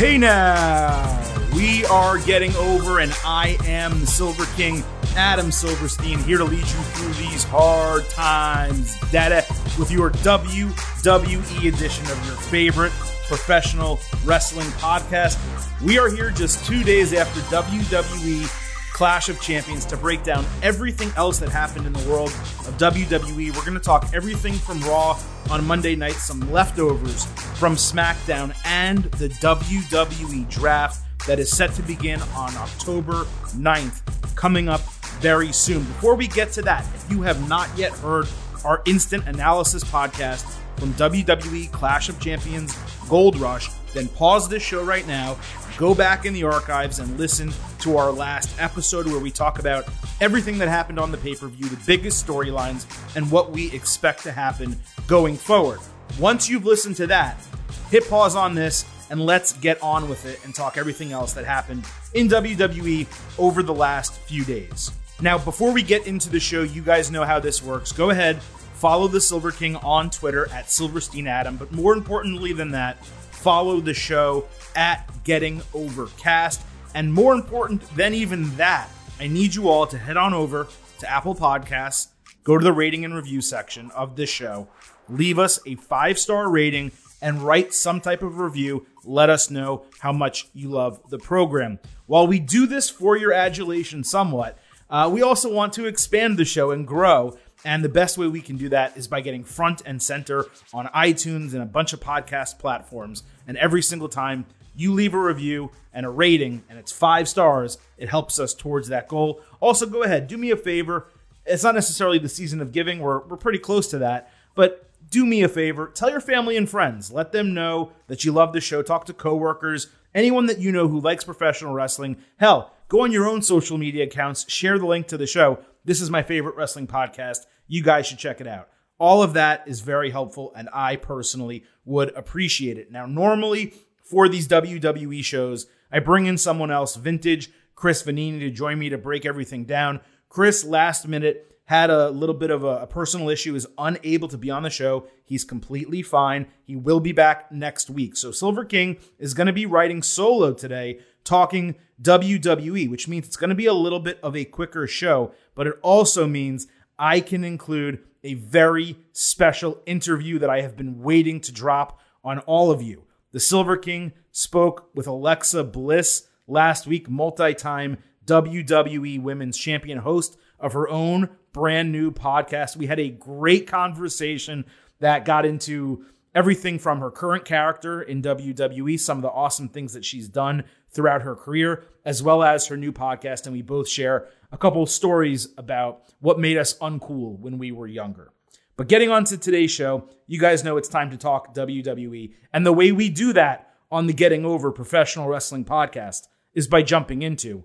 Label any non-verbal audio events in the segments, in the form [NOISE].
Hey now, we are getting over, and I am the Silver King, Adam Silverstein, here to lead you through these hard times. Data with your WWE edition of your favorite professional wrestling podcast. We are here just two days after WWE Clash of Champions to break down everything else that happened in the world of WWE. We're going to talk everything from Raw on Monday night, some leftovers from SmackDown, and the WWE draft that is set to begin on October 9th, coming up very soon. Before we get to that, if you have not yet heard our instant analysis podcast from WWE Clash of Champions Gold Rush, then pause this show right now, go back in the archives, and listen to our last episode where we talk about everything that happened on the pay per view, the biggest storylines, and what we expect to happen going forward. Once you've listened to that, hit pause on this and let's get on with it and talk everything else that happened in WWE over the last few days. Now, before we get into the show, you guys know how this works. Go ahead, follow the Silver King on Twitter at Silverstein Adam, but more importantly than that, follow the show at Getting Overcast. And more important than even that, I need you all to head on over to Apple Podcasts, go to the rating and review section of this show, leave us a five star rating, and write some type of review. Let us know how much you love the program. While we do this for your adulation somewhat, uh, we also want to expand the show and grow. And the best way we can do that is by getting front and center on iTunes and a bunch of podcast platforms. And every single time you leave a review and a rating, and it's five stars, it helps us towards that goal. Also, go ahead, do me a favor. It's not necessarily the season of giving, we're, we're pretty close to that. But do me a favor, tell your family and friends. Let them know that you love the show. Talk to coworkers, anyone that you know who likes professional wrestling. Hell, go on your own social media accounts, share the link to the show. This is my favorite wrestling podcast. You guys should check it out. All of that is very helpful, and I personally would appreciate it. Now, normally for these WWE shows, I bring in someone else, vintage Chris Vanini, to join me to break everything down. Chris, last minute, had a little bit of a, a, personal issue, is unable to be on the show. He's completely fine. He will be back next week. So Silver King is going to be writing solo today, talking WWE, which means it's going to be a little bit of a quicker show, but it also means I can include a very special interview that I have been waiting to drop on all of you. The Silver King spoke with Alexa Bliss last week, multi time WWE Women's Champion, host of her own brand new podcast. We had a great conversation that got into everything from her current character in WWE, some of the awesome things that she's done throughout her career, as well as her new podcast. And we both share a couple stories about what made us uncool when we were younger. But getting on to today's show, you guys know it's time to talk WWE. And the way we do that on the Getting Over Professional Wrestling podcast is by jumping into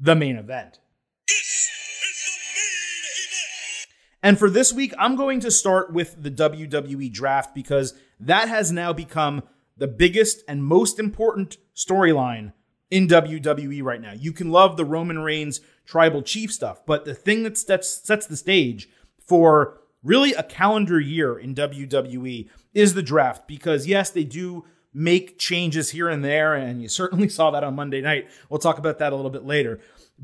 the main event. And for this week, I'm going to start with the WWE draft because that has now become the biggest and most important storyline in WWE right now. You can love the Roman Reigns tribal chief stuff, but the thing that sets, sets the stage for really a calendar year in WWE is the draft because, yes, they do make changes here and there, and you certainly [LAUGHS] saw that on Monday night. We'll talk about that a little bit later.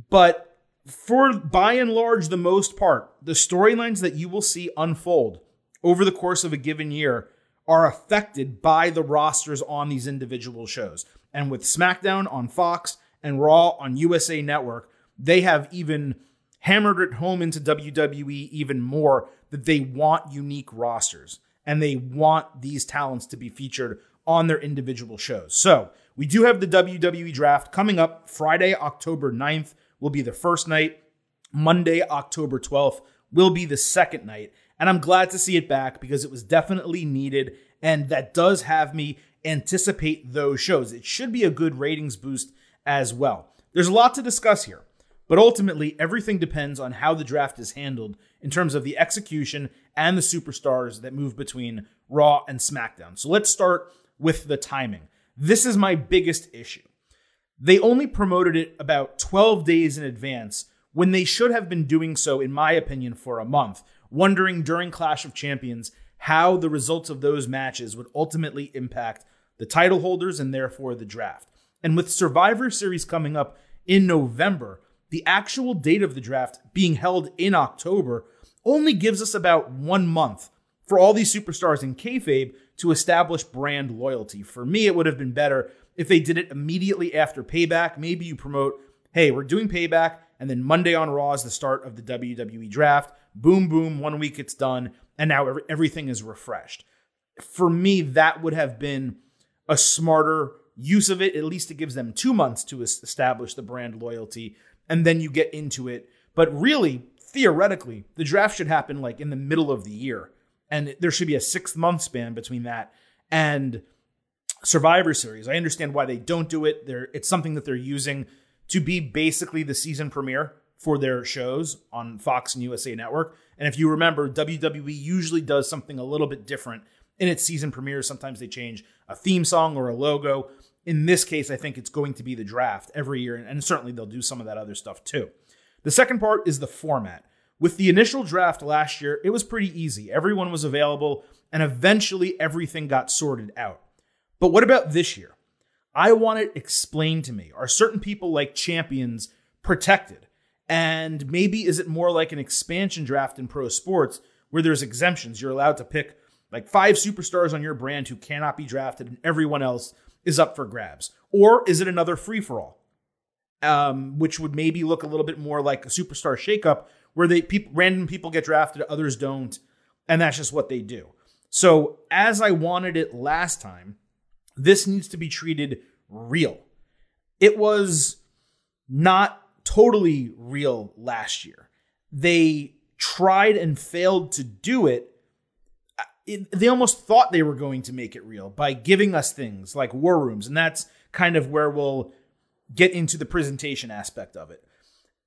But for by and large, the most part, the storylines that you will see unfold over the course of a given year are affected by the rosters on these individual shows. And with SmackDown on Fox and Raw on USA Network, they have even hammered it home into WWE even more that they want unique rosters and they want these talents to be featured on their individual shows. So we do have the WWE draft coming up Friday, October 9th will be the first night. Monday, October 12th, will be the second night. And I'm glad to see it back because it was definitely needed. And that does have me anticipate those shows. It should be a good ratings boost as well. There's a lot to discuss here, but ultimately, everything depends on how the draft is handled in terms of the execution and the superstars that move between Raw and SmackDown. So let's start with the timing. This is my biggest issue. They only promoted it about 12 days in advance when they should have been doing so, in my opinion, for a month, wondering during Clash of Champions how the results of those matches would ultimately impact the title holders and therefore the draft. And with Survivor Series coming up in November, the actual date of the draft being held in October only gives us about one month for all these superstars in kayfabe to establish brand loyalty. For me, it would have been better if they did it immediately after payback. Maybe you promote, hey, we're doing payback, and then Monday on Raw is the start of the WWE draft. Boom, boom, one week it's done, and now everything is refreshed. For me, that would have been a smarter use of it. At least it gives them two months to establish the brand loyalty, and then you get into it. But really, theoretically, the draft should happen like in the middle of the year. And there should be a six month span between that and Survivor Series. I understand why they don't do it. They're, it's something that they're using to be basically the season premiere for their shows on Fox and USA Network. And if you remember, WWE usually does something a little bit different in its season premieres. Sometimes they change a theme song or a logo. In this case, I think it's going to be the draft every year, and certainly they'll do some of that other stuff too. The second part is the format. With the initial draft last year, it was pretty easy. Everyone was available, and eventually everything got sorted out. But what about this year? I want it explained to me. Are certain people like champions protected? And maybe is it more like an expansion draft in pro sports where there's exemptions? You're allowed to pick like five superstars on your brand who cannot be drafted, and everyone else is up for grabs. Or is it another free for all? um, which would maybe look a little bit more like a superstar shakeup, where they random people get drafted, others don't, and that's just what they do. So as I wanted it last time, this needs to be treated real. It was not totally real last year. They tried and failed to do it. It. They almost thought they were going to make it real by giving us things like war rooms, and that's kind of where we'll get into the presentation aspect of it.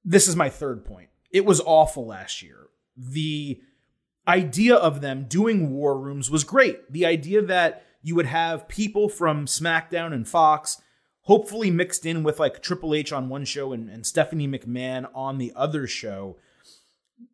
This is my third point. It was awful last year. The idea of them doing war rooms was great. The idea that you would have people from SmackDown and Fox, hopefully mixed in with like Triple H on one show and, and Stephanie McMahon on the other show,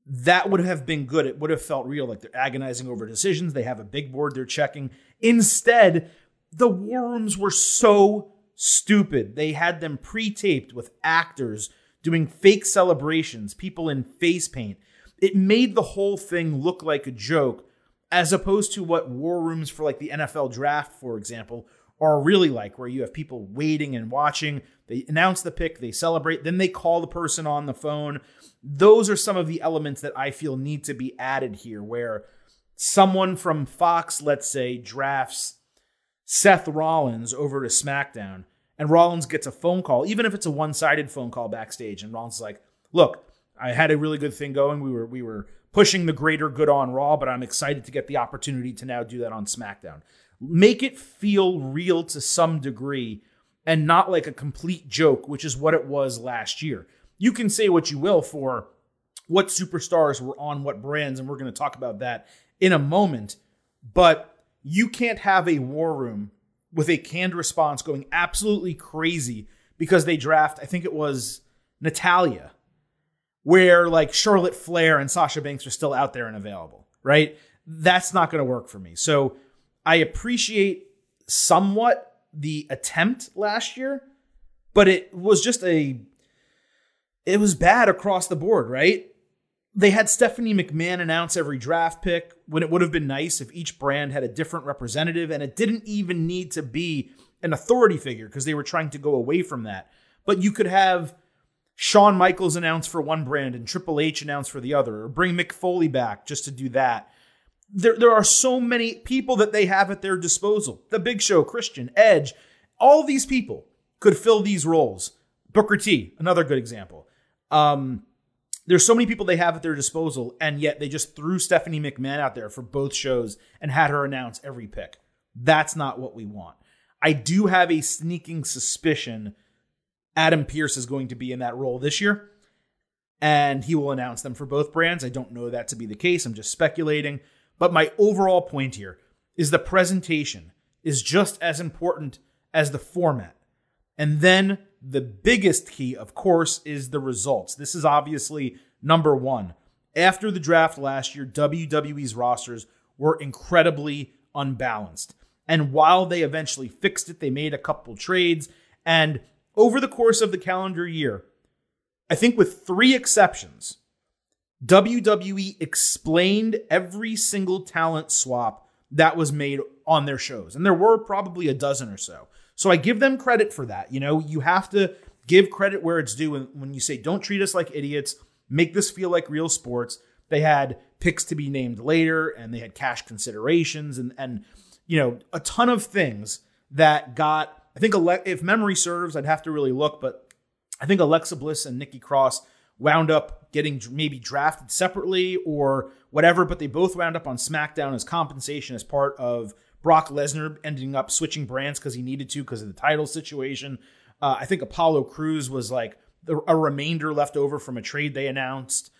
that would have been good. It would have felt real, like they're agonizing over decisions. They have a big board they're checking. Instead, the war rooms were so stupid. They had them pre taped with actors doing fake celebrations, people in face paint. It made the whole thing look like a joke, as opposed to what war rooms for like the NFL draft, for example, are really like, where you have people waiting and watching. They announce the pick, they celebrate, then they call the person on the phone. Those are some of the elements that I feel need to be added here, where someone from Fox, let's say, drafts Seth Rollins over to SmackDown, and Rollins gets a phone call, even if it's a one-sided phone call backstage, and Rollins is like, "Look, I had a really good thing going. We were we were pushing the greater good on Raw, but I'm excited to get the opportunity to now do that on SmackDown. Make it feel real to some degree and not like a complete joke, which is what it was last year. You can say what you will for what superstars were on what brands, and we're going to talk about that in a moment, but you can't have a war room with a canned response going absolutely crazy because they draft, I think it was Natalya, where like Charlotte Flair and Sasha Banks are still out there and available, right? That's not going to work for me. So I appreciate somewhat the attempt last year, but it was just a it was bad across the board, right? They had Stephanie McMahon announce every draft pick when it would have been nice if each brand had a different representative and it didn't even need to be an authority figure because they were trying to go away from that. But you could have Shawn Michaels announce for one brand and Triple H announce for the other, or bring Mick Foley back just to do that. There, there are so many people that they have at their disposal. The Big Show, Christian, Edge, all these people could fill these roles. Booker T, another good example. Um, there's so many people they have at their disposal, and yet they just threw Stephanie McMahon out there for both shows and had her announce every pick. That's not what we want. I do have a sneaking suspicion Adam Pearce is going to be in that role this year, and he will announce them for both brands. I don't know that to be the case. I'm just speculating. But my overall point here is the presentation is just as important as the format. And then the biggest key, of course, is the results. This is obviously number one. After the draft last year, WWE's rosters were incredibly unbalanced. And while they eventually fixed it, they made a couple trades. And over the course of the calendar year, I think with three exceptions, WWE explained every single talent swap that was made on their shows. And there were probably a dozen or so. So I give them credit for that. You know, you have to give credit where it's due. And when you say, don't treat us like idiots, make this feel like real sports, they had picks to be named later and they had cash considerations and, and you know, a ton of things that got, I think, if memory serves, I'd have to really look, but I think Alexa Bliss and Nikki Cross wound up getting maybe drafted separately or whatever, but they both wound up on SmackDown as compensation as part of Brock Lesnar ending up switching brands because he needed to because of the title situation. Uh, I think Apollo Crews was like a remainder left over from a trade they announced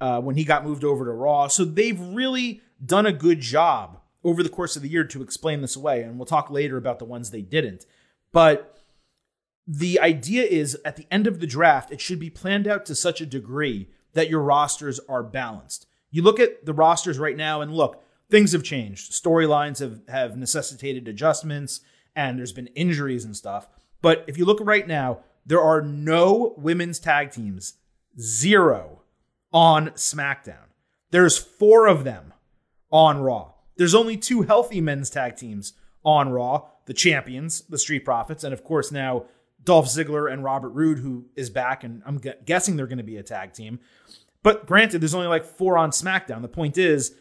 uh, when he got moved over to Raw. So they've really done a good job over the course of the year to explain this away. And we'll talk later about the ones they didn't. But the idea is at the end of the draft, it should be planned out to such a degree that your rosters are balanced. You look at the rosters right now, and look, things have changed. Storylines have, have necessitated adjustments, and there's been injuries and stuff. But if you look right now, there are no women's tag teams, zero on SmackDown. There's four of them on Raw. There's only two healthy men's tag teams on Raw the champions, the Street Profits, and of course now Dolph Ziggler and Robert Roode, who is back, and I'm guessing they're going to be a tag team. But granted, there's only like four on SmackDown. The point is,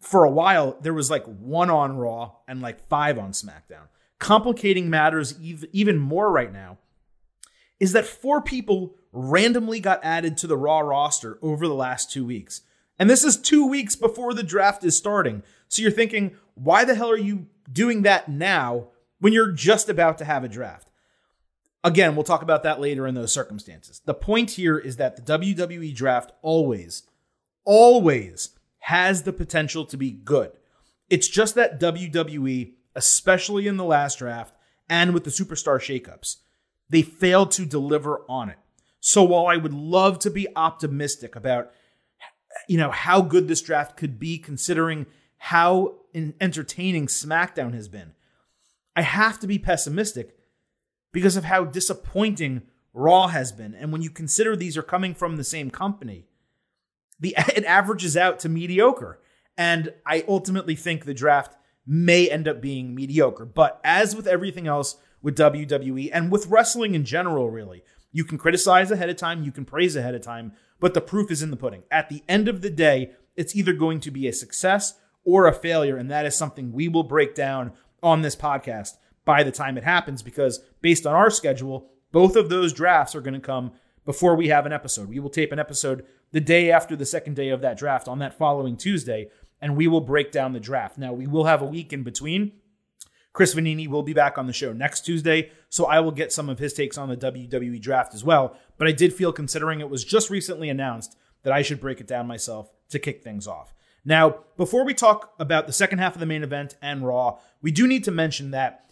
for a while, there was like one on Raw and like five on SmackDown. Complicating matters even more right now is that four people randomly got added to the Raw roster over the last two weeks. And this is two weeks before the draft is starting. So you're thinking, why the hell are you doing that now when you're just about to have a draft? Again, we'll talk about that later in those circumstances. The point here is that the WWE draft always, always has the potential to be good. It's just that WWE, especially in the last draft and with the superstar shakeups, they failed to deliver on it. So while I would love to be optimistic about you know how good this draft could be considering how entertaining SmackDown has been, I have to be pessimistic because of how disappointing Raw has been. And when you consider these are coming from the same company, the [LAUGHS] it averages out to mediocre. And I ultimately think the draft may end up being mediocre. But as with everything else with WWE and with wrestling in general, really, you can criticize ahead of time, you can praise ahead of time, but the proof is in the pudding. At the end of the day, it's either going to be a success or a failure. And that is something we will break down on this podcast by the time it happens, because based on our schedule, both of those drafts are going to come before we have an episode. We will tape an episode the day after the second day of that draft on that following Tuesday, and we will break down the draft. Now, we will have a week in between Chris Vanini will be back on the show next Tuesday, so I will get some of his takes on the WWE draft as well. But I did feel, considering it was just recently announced, that I should break it down myself to kick things off. Now, before we talk about the second half of the main event and Raw, we do need to mention that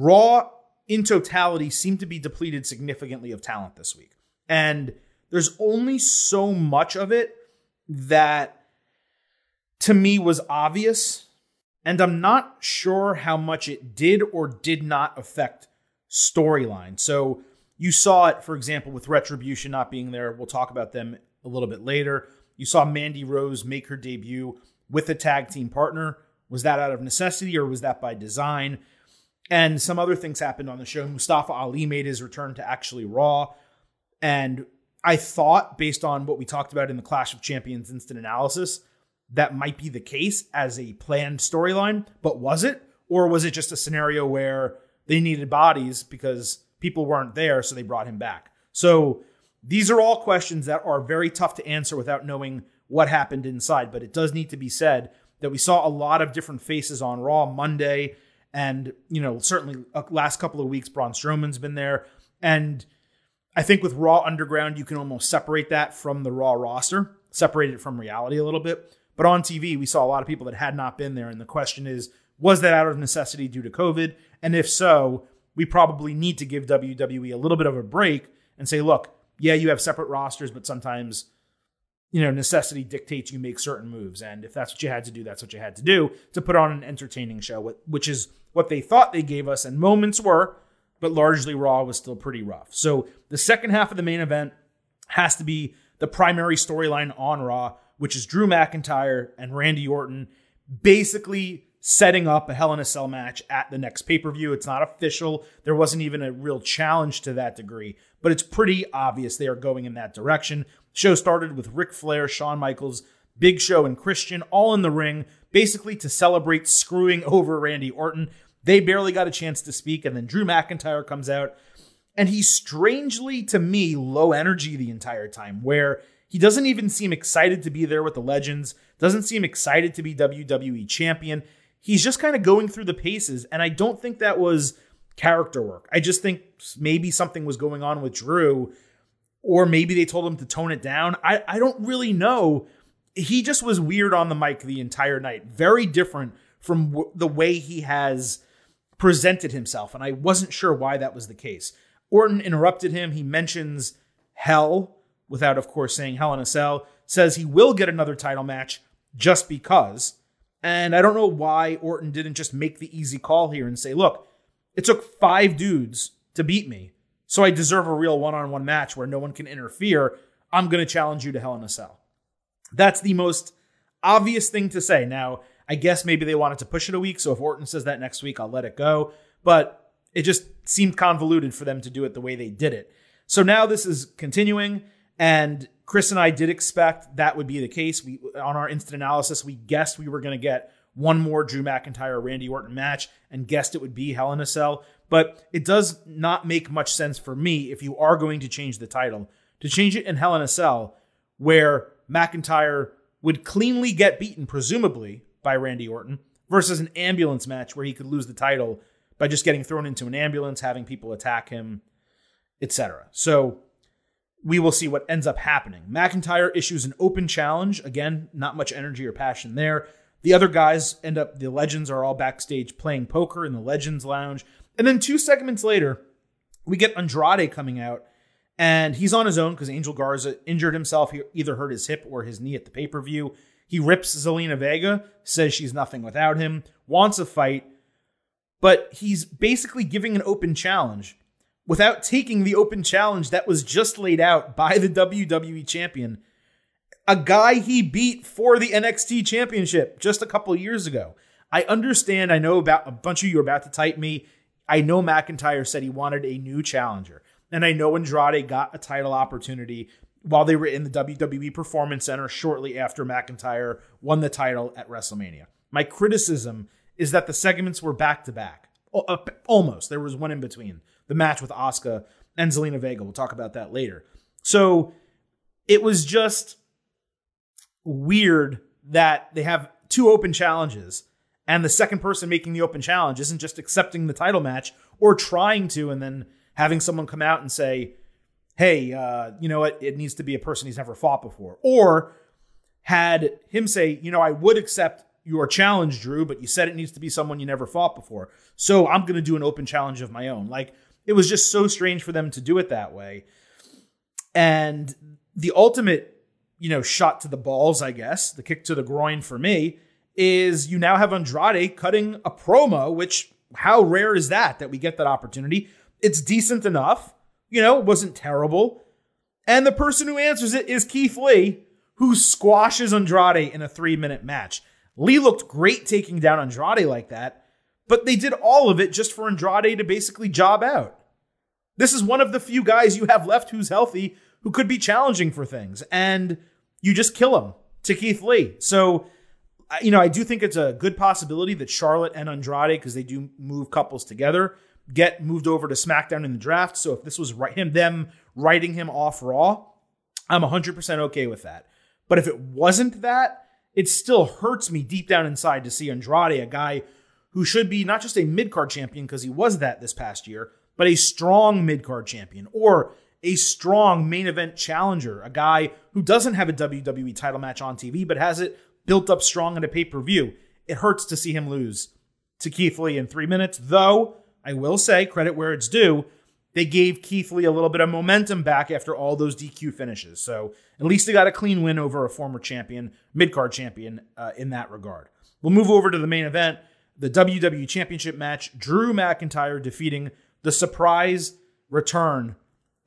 Raw in totality seemed to be depleted significantly of talent this week. And there's only so much of it that to me was obvious and I'm not sure how much it did or did not affect storyline. So you saw it, for example, with Retribution not being there. We'll talk about them a little bit later. You saw Mandy Rose make her debut with a tag team partner. Was that out of necessity or was that by design? And some other things happened on the show. Mustafa Ali made his return to actually Raw. And I thought, based on what we talked about in the Clash of Champions instant analysis, that might be the case as a planned storyline, but was it? Or was it just a scenario where they needed bodies because people weren't there, so they brought him back? So these are all questions that are very tough to answer without knowing what happened inside. But it does need to be said that we saw a lot of different faces on Raw Monday. And, you know, certainly uh, last couple of weeks, Braun Strowman's been there. And I think with Raw Underground, you can almost separate that from the Raw roster, separate it from reality a little bit. But on TV, we saw a lot of people that had not been there. And the question is, was that out of necessity due to COVID? And if so, we probably need to give WWE a little bit of a break and say, look, yeah, you have separate rosters, but sometimes, you know, necessity dictates you make certain moves. And if that's what you had to do, that's what you had to do to put on an entertaining show, which is what they thought they gave us, and moments were, but largely Raw was still pretty rough. So the second half of the main event has to be the primary storyline on Raw, which is Drew McIntyre and Randy Orton basically setting up a Hell in a Cell match at the next pay per view. It's not official. There wasn't even a real challenge to that degree, but it's pretty obvious they are going in that direction. Show started with Ric Flair, Shawn Michaels, Big Show, and Christian all in the ring, basically to celebrate screwing [LAUGHS] over Randy Orton. They barely got a chance to speak, and then Drew McIntyre comes out, and he's strangely, to me, low energy the entire time, where he doesn't even seem excited to be there with the legends, doesn't seem excited to be WWE champion he's just kind of going through the paces. And I don't think that was character work. I just think maybe something was going on with Drew, or maybe they told him to tone it down. I, I don't really know. He just was weird on the mic the entire night. Very different from w- the way he has presented himself. And I wasn't sure why that was the case. Orton interrupted him. He mentions hell without, of course, saying hell in a cell, says he will get another title match just because. And I don't know why Orton didn't just make the easy call here and say, look, it took five dudes to beat me. So I deserve a real one on one match where no one can interfere. I'm going to challenge you to Hell in a Cell. That's the most obvious thing to say. Now, I guess maybe they wanted to push it a week. So if Orton says that next week, I'll let it go. But it just seemed convoluted for them to do it the way they did it. So now this is continuing. And Chris and I did expect that would be the case. We on our instant analysis, we guessed we were going to get one more Drew McIntyre Randy Orton match and guessed it would be Hell in a Cell. But it does not make much sense for me if you are going to change the title to change it in Hell in a Cell, where McIntyre would cleanly get beaten, presumably by Randy Orton, versus an ambulance match where he could lose the title by just getting thrown into an ambulance, having people attack him, etc. So we will see what ends up happening. McIntyre issues an open challenge. Again, not much energy or passion there. The other guys end up, the legends are all backstage playing poker in the Legends Lounge. And then two segments later, we get Andrade coming out, and he's on his own because Angel Garza injured himself. He either hurt his hip or his knee at the pay per view. He rips Zelina Vega, says she's nothing without him, wants a fight, but he's basically giving an open challenge without taking the open challenge that was just laid out by the WWE champion, a guy he beat for the NXT championship just a couple years ago. I understand, I know about a bunch of you are about to type me. I know McIntyre said he wanted a new challenger. And I know Andrade got a title opportunity while they were in the WWE Performance Center shortly after McIntyre won the title at WrestleMania. My criticism is that the segments were back to back. Almost. There was one in between the match with Asuka and Zelina Vega. We'll talk about that later. So it was just weird that they have two open challenges and the second person making the open challenge isn't just accepting the title match or trying to and then having someone come out and say, hey, uh, you know what? It needs to be a person he's never fought before. Or had him say, you know, I would accept your challenge, Drew, but you said it needs to be someone you never fought before. So I'm going to do an open challenge of my own. Like, it was just so strange for them to do it that way. And the ultimate, you know, shot to the balls, I guess, the kick to the groin for me, is you now have Andrade cutting a promo, which how rare is that that we get that opportunity? It's decent enough, you know, it wasn't terrible. And the person who answers it is Keith Lee, who squashes Andrade in a three minute match. Lee looked great taking down Andrade like that, but they did all of it just for Andrade to basically job out. This is one of the few guys you have left who's healthy who could be challenging for things, and you just kill him to Keith Lee. So, you know, I do think it's a good possibility that Charlotte and Andrade, because they do move couples together, get moved over to SmackDown in the draft. So if this was right, him, them writing him off Raw, I'm 100% okay with that. But if it wasn't that, it still hurts me deep down inside to see Andrade, a guy who should be not just a mid card champion because he was that this past year, but a strong mid card champion or a strong main event challenger, a guy who doesn't have a WWE title match on TV but has it built up strong in a pay per view. It hurts to see him lose to Keith Lee in three minutes, though I will say, credit where it's due, they gave Keith Lee a little bit of momentum back after all those DQ finishes. So at least they got a clean win over a former champion, mid card champion uh, in that regard. We'll move over to the main event the WWE Championship match, Drew McIntyre defeating the surprise return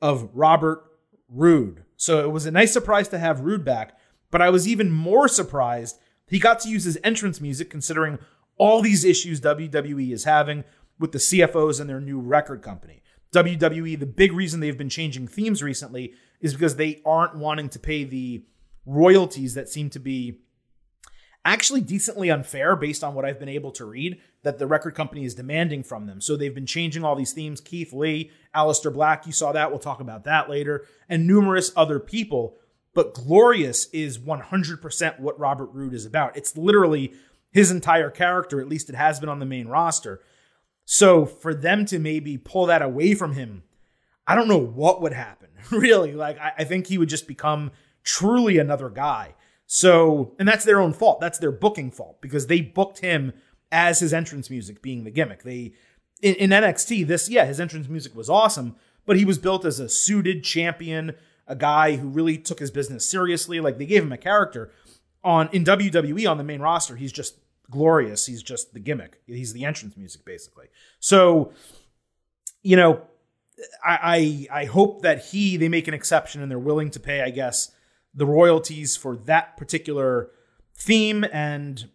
of Robert Roode. So it was a nice surprise to have Roode back, but I was even more surprised he got to use his entrance music considering all these issues WWE is having with the CFOs and their new record company. WWE, the big reason they've been changing themes recently is because they aren't wanting to pay the royalties that seem to be actually decently unfair based on what I've been able to read that the record company is demanding from them. So they've been changing all these themes. Keith Lee, Aleister Black, you saw that. We'll talk about that later, and numerous other people. But Glorious is 100% what Robert Roode is about. It's literally his entire character, at least it has been on the main roster. So for them to maybe pull that away from him, I don't know what would happen. [LAUGHS] really, like I, I think he would just become truly another guy. So, and that's their own fault. That's their booking fault because they booked him as his entrance music being the gimmick. They in, in, NXT, this yeah, his entrance music was awesome, but he was built as a suited champion, a guy who really took his business seriously. Like they gave him a character on in WWE on the main roster. He's just glorious. He's just the gimmick. He's the entrance music basically. So, you know, I, I I hope that he they make an exception and they're willing to pay, I guess, the royalties for that particular theme and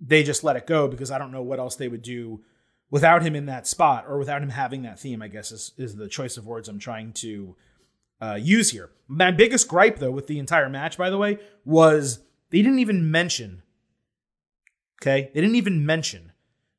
they just let it go because I don't know what else they would do without him in that spot or without him having that theme, I guess is, is the choice of words I'm trying to uh, use here. My biggest gripe, though, with the entire match, by the way, was they didn't even mention, okay, they didn't even mention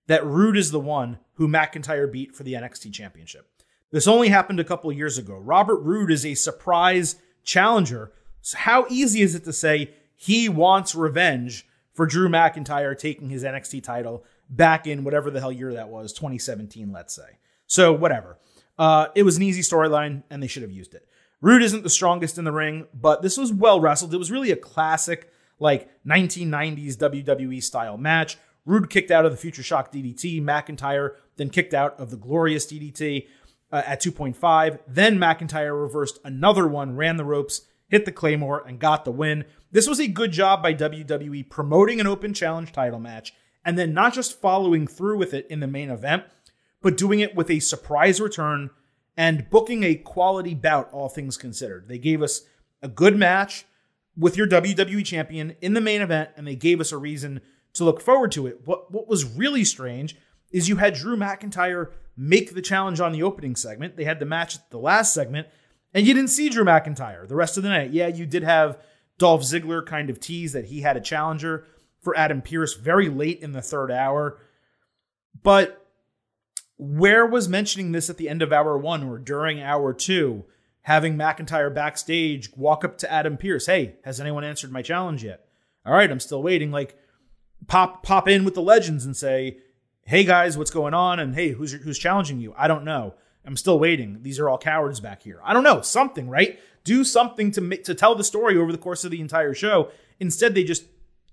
that Roode is the one who McIntyre beat for the NXT Championship. This only happened a couple years ago. Robert Roode is a surprise challenger so how easy is it to say he wants revenge for Drew McIntyre taking his NXT title back in whatever the hell year that was, 2017, let's say. So whatever. Uh, it was an easy storyline, and they should have used it. Roode isn't the strongest in the ring, but this was well wrestled. It was really a classic, like 1990s WWE style match. Roode kicked out of the Future Shock DDT. McIntyre then kicked out of the Glorious DDT uh, at 2.5. Then McIntyre reversed another one, ran the ropes, hit the Claymore, and got the win. This was a good job by WWE promoting an open challenge title match and then not just following through with it in the main event, but doing it with a surprise return and booking a quality bout, all things considered. They gave us a good match with your WWE champion in the main event, and they gave us a reason to look forward to it. What, what was really strange is you had Drew McIntyre make the challenge on the opening segment. They had the match at the last segment, and you didn't see Drew McIntyre the rest of the night. Yeah, you did have Dolph Ziggler kind of tease that he had a challenger for Adam Pearce very late in the third hour. But where was mentioning this at the end of hour one or during hour two, having McIntyre backstage walk up to Adam Pearce? Hey, has anyone answered my challenge yet? All right, I'm still waiting. Like, pop pop in with the legends and say, "Hey guys, what's going on?" And hey, who's who's challenging you? I don't know. I'm still waiting. These are all cowards back here. I don't know, something, right? Do something to make, to tell the story over the course of the entire show. Instead, they just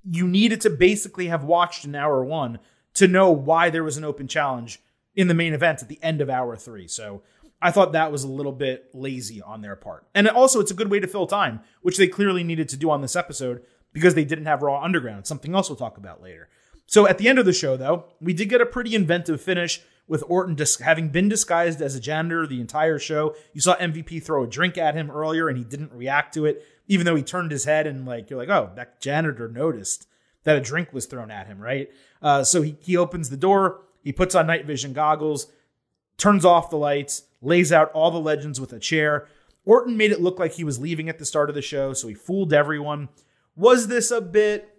you needed to basically have watched an hour 1 to know why there was an open challenge in the main event at the end of hour 3. So, I thought that was a little bit lazy on their part. And also, it's a good way to fill time, which they clearly needed to do on this episode because they didn't have Raw Underground, something else we'll talk about later. So at the end of the show, though, we did get a pretty inventive finish with Orton dis- having been disguised as a janitor the entire show. You saw MVP throw a drink at him earlier and he didn't react to it, even though he turned his head and like you're like, oh, that janitor noticed that a drink was thrown at him, right? Uh, so he he opens the door, he puts on night vision goggles, turns off the lights, lays out all the legends with a chair. Orton made it look like he was leaving at the start of the show, so he fooled everyone. Was this a bit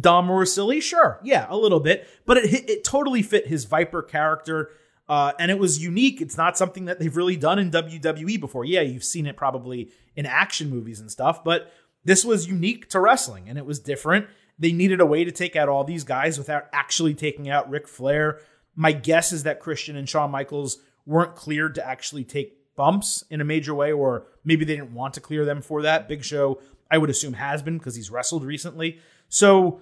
dumb or silly? Sure, yeah, a little bit, but it it totally fit his Viper character. Uh, and it was unique. It's not something that they've really done in WWE before. Yeah, you've seen it probably in action movies and stuff, but this was unique to wrestling and it was different. They needed a way to take out all these guys without actually taking out Ric Flair. My guess is that Christian and Shawn Michaels weren't cleared to actually take bumps in a major way, or maybe they didn't want to clear them for that. Big Show, I would assume, has been because he's wrestled recently. So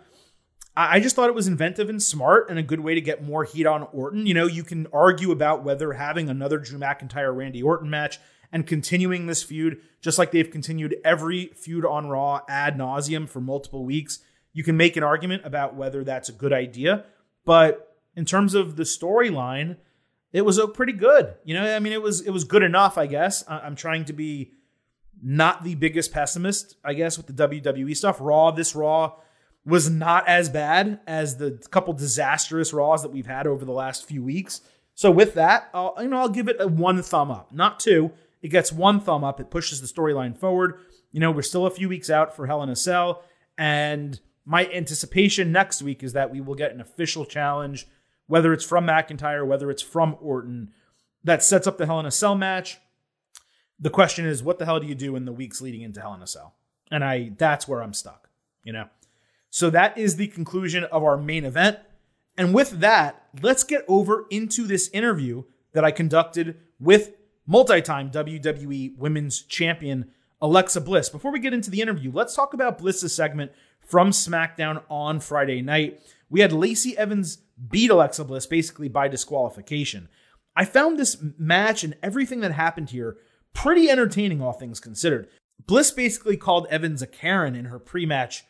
I just thought it was inventive and smart and a good way to get more heat on Orton. You know, you can argue about whether having another Drew McIntyre Randy Orton match and continuing this feud, just like they've continued every feud on Raw ad nauseum for multiple weeks, you can make an argument about whether that's a good idea. But in terms of the storyline, it was pretty good. You know, I mean, it was it was good enough, I guess. I'm trying to be not the biggest pessimist, I guess, with the WWE stuff. Raw, this Raw was not as bad as the couple disastrous Raws that we've had over the last few weeks. So with that, I'll, you know, I'll give it a one thumb up, not two. It gets one thumb up. It pushes the storyline forward. You know, we're still a few weeks out for Hell in a Cell, and my anticipation next week is that we will get an official challenge, whether it's from McIntyre, whether it's from Orton, that sets up the Hell in a Cell match. The question is, what the hell do you do in the weeks leading into Hell in a Cell? And I that's where I'm stuck, you know. So that is the conclusion of our main event. And with that, let's get over into this interview that I conducted with multi-time WWE Women's Champion Alexa Bliss. Before we get into the interview, let's talk about Bliss's segment from SmackDown on Friday night. We had Lacey Evans beat Alexa Bliss basically by disqualification. I found this match and everything that happened here pretty entertaining, all things considered. Bliss basically called Evans a Karen in her pre match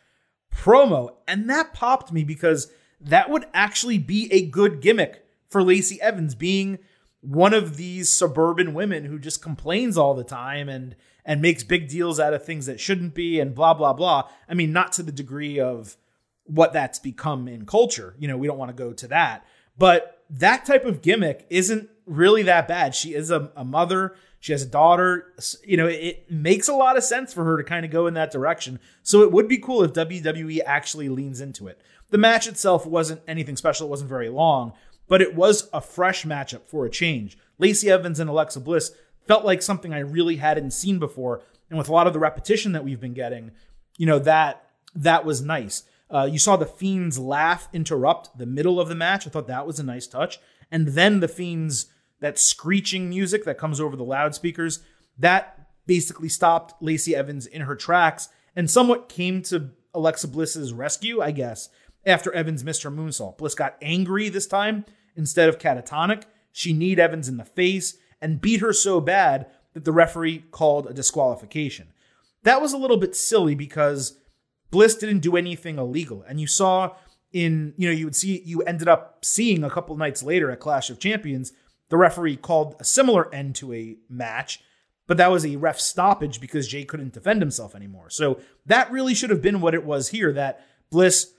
promo, and that popped me because that would actually be a good gimmick for Lacey Evans being one of these suburban women who just complains all the time and and makes big deals out of things that shouldn't be and blah blah blah. I mean, not to the degree of what that's become in culture. You know, we don't want to go to that. But that type of gimmick isn't really that bad. She is a, a mother. She has a daughter. You know, it makes a lot of sense for her to kind of go in that direction. So it would be cool if WWE actually leans into it. The match itself wasn't anything special. It wasn't very long, but it was a fresh matchup for a change. Lacey Evans and Alexa Bliss felt like something I really hadn't seen before. And with a lot of the repetition that we've been getting, you know, that that was nice. Uh, you saw the Fiend's laugh interrupt the middle of the match. I thought that was a nice touch. And then the Fiend's that screeching music that comes over the loudspeakers, that basically stopped Lacey Evans in her tracks and somewhat came to Alexa Bliss's rescue, I guess, after Evans missed her moonsault. Bliss got angry this time instead of catatonic. She kneed Evans in the face and beat her so bad that the referee called a disqualification. That was a little bit silly because Bliss didn't do anything illegal. And you saw in, you know, you would see, you ended up seeing a couple nights later at Clash of Champions the referee called a similar end to a match, but that was a ref stoppage because Jey couldn't defend himself anymore. So that really should have been what it was here that Bliss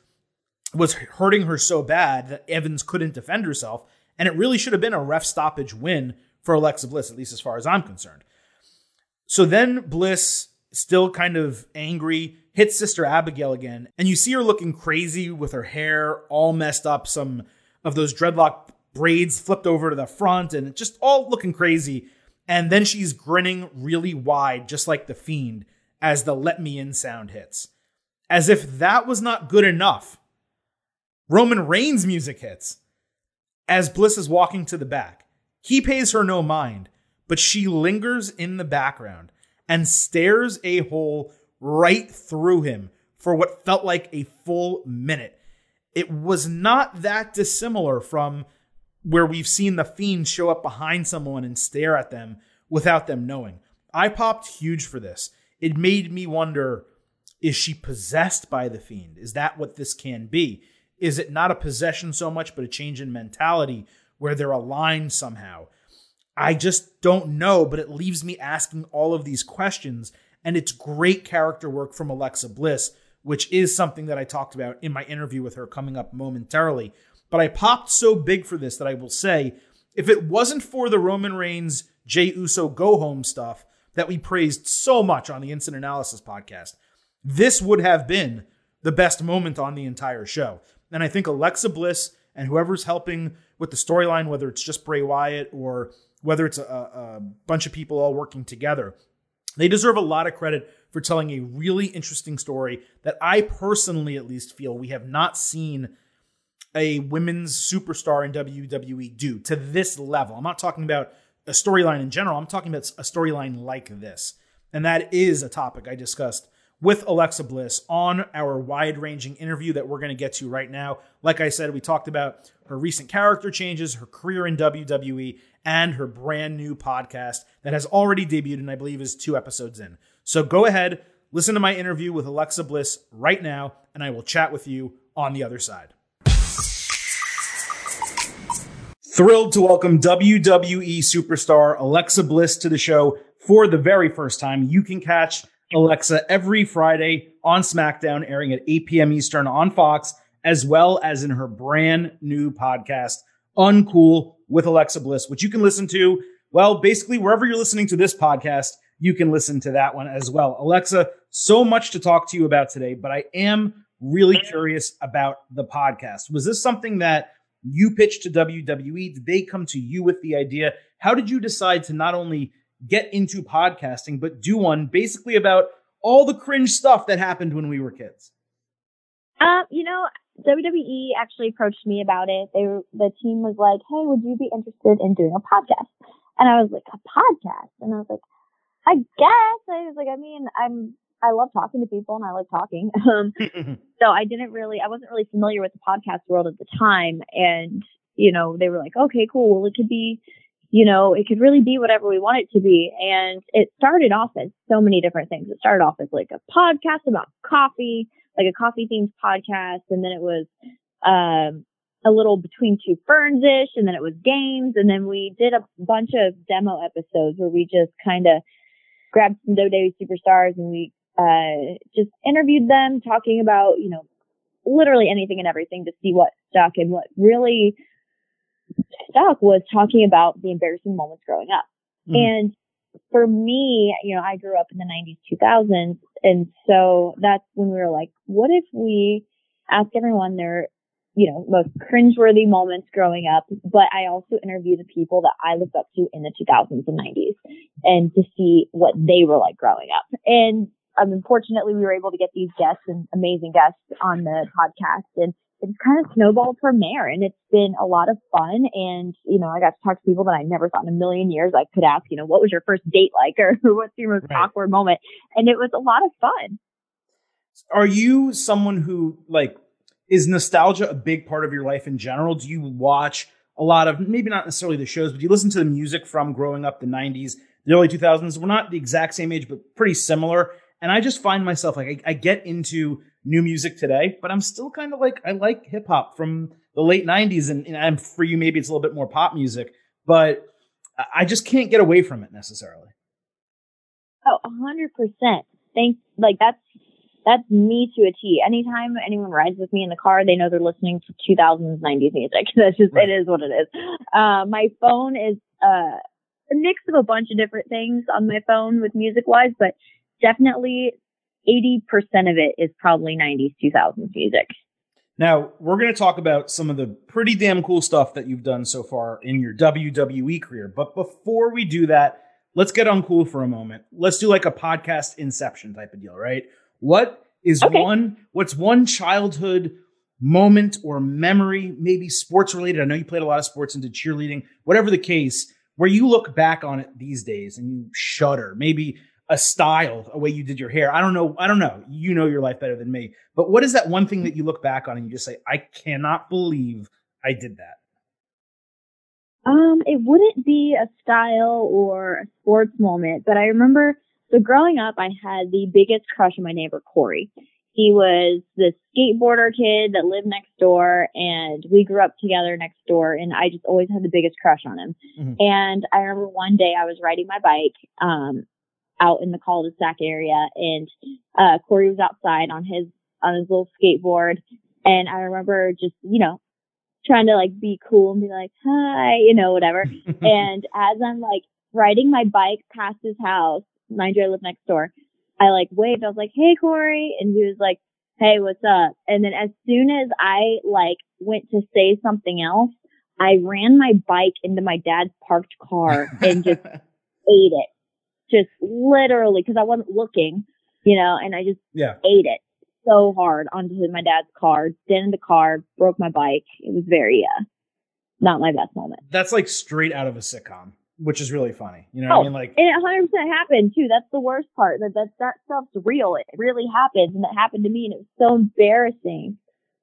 was hurting her so bad that Evans couldn't defend herself. And it really should have been a ref stoppage win for Alexa Bliss, at least as far as I'm concerned. So then Bliss, still kind of angry, hits Sister Abigail again. And you see her looking crazy with her hair all messed up, some of those dreadlock braids flipped over to the front and just all looking crazy. And then she's grinning really wide, just like the fiend, as the let me in sound hits. As if that was not good enough. Roman Reigns music hits as Bliss is walking to the back. He pays her no mind, but she lingers in the background and stares a hole right through him for what felt like a full minute. It was not that dissimilar from where we've seen the fiend show up behind someone and stare at them without them knowing. I popped huge for this. It made me wonder is she possessed by the fiend? Is that what this can be? Is it not a possession so much, but a change in mentality where they're aligned somehow? I just don't know, but it leaves me asking all of these questions. And it's great character work from Alexa Bliss, which is something that I talked about in my interview with her coming up momentarily. But I popped so big for this that I will say, if it wasn't for the Roman Reigns Jey Uso go home stuff that we praised so much on the Instant Analysis podcast, this would have been the best moment on the entire show. And I think Alexa Bliss and whoever's helping with the storyline, whether it's just Bray Wyatt or whether it's a, a, bunch of people all working together, they deserve a lot of credit for telling a really interesting story that I personally, at least, feel we have not seen a women's superstar in WWE do to this level. I'm not talking about a storyline in general. I'm talking about a storyline like this. And that is a topic I discussed with Alexa Bliss on our wide ranging interview that we're going to get to right now. Like I said, we talked about her recent character changes, her career in WWE, and her brand new podcast that has already debuted and I believe is two episodes in. So go ahead, listen to my interview with Alexa Bliss right now, and I will chat with you on the other side. Thrilled to welcome WWE superstar Alexa Bliss to the show for the very first time. You can catch Alexa every Friday on SmackDown, airing at 8 p.m. Eastern on Fox, as well as in her brand new podcast, Uncool with Alexa Bliss, which you can listen to, well, basically wherever you're listening to this podcast, you can listen to that one as well. Alexa, so much to talk to you about today, but I am really curious about the podcast. Was this something that you pitched to WWE? Did they come to you with the idea? How did you decide to not only get into podcasting, but do one basically about all the cringe stuff that happened when we were kids? Um, you know, WWE actually approached me about it. They were, the team was like, "Hey, would you be interested in doing a podcast?" And I was like, "A podcast?" And I was like, "I guess." I was like, "I mean, I'm I love talking to people and I like talking. [LAUGHS] Um, [LAUGHS] so I didn't really, I wasn't really familiar with the podcast world at the time. And, you know, they were like, okay, cool. Well, it could be, you know, it could really be whatever we want it to be. And it started off as so many different things. It started off as like a podcast about coffee, like a coffee themed podcast. And then it was, um, a little between two ferns ish. And then it was games. And then we did a bunch of demo episodes where we just kind of grabbed some WWE superstars and we uh, just interviewed them talking about, you know, literally anything and everything to see what stuck and what really stuck was talking about the embarrassing moments growing up. Mm. And for me, you know, I grew up in the 90s, 2000s. And so that's when we were like, what if we ask everyone their, you know, most cringeworthy moments growing up, but I also interview the people that I looked up to in the 2000s and 90s and to see what they were like growing up. And um, unfortunately, we were able to get these guests and amazing guests on the podcast, and it's kind of snowballed from there. And it's been a lot of fun. And you know, I got to talk to people that I never thought in a million years I could ask. You know, what was your first date like, or [LAUGHS] what's your most right. awkward moment? And it was a lot of fun. Are you someone who like is nostalgia a big part of your life in general? Do you watch a lot of maybe not necessarily the shows, but you listen to the music from growing up the 90s, the early 2000s? We're not the exact same age, but pretty similar. And I just find myself like I, I get into new music today, but I'm still kind of like I like hip hop from the late '90s, and, and for you maybe it's a little bit more pop music, but I just can't get away from it necessarily. Oh, a hundred percent. Thank like that's that's me to a T. Anytime anyone rides with me in the car, they know they're listening to 2000s, 90s music. [LAUGHS] That's just right. it is what it is. Uh, my phone is uh, a mix of a bunch of different things on my phone with music wise, but definitely 80% of it is probably 90s, 2000s music. Now, we're going to talk about some of the pretty damn cool stuff that you've done so far in your WWE career. But before we do that, let's get uncool for a moment. Let's do like a podcast inception type of deal, right? What is okay. one, what's one childhood moment or memory, maybe sports related? I know you played a lot of sports into cheerleading, whatever the case, where you look back on it these days and you shudder. Maybe a style, a way you did your hair. I don't know. I don't know. You know your life better than me. But what is that one thing that you look back on and you just say, I cannot believe I did that? Um, it wouldn't be a style or a sports moment, but I remember so growing up, I had the biggest crush on my neighbor, Corey. He was this skateboarder kid that lived next door and we grew up together next door and I just always had the biggest crush on him. Mm-hmm. And I remember one day I was riding my bike, um, out in the cul-de-sac area and uh Corey was outside on his on his little skateboard and I remember just, you know, trying to like be cool and be like, hi, you know, whatever. [LAUGHS] and as I'm like riding my bike past his house, mind you, I live next door, I like waved. I was like, hey, Corey. And he was like, hey, what's up? And then as soon as I like went to say something else, I ran my bike into my dad's parked car and just [LAUGHS] ate it just literally because I wasn't looking, you know, and I just yeah. ate it so hard onto my dad's car, dented the car, broke my bike. It was very, uh, not my best moment. That's like straight out of a sitcom, which is really funny. You know oh, I mean? Like, and it 100% happened too. That's the worst part. That, that, that stuff's real. It really happened. And that happened to me. And it was so embarrassing.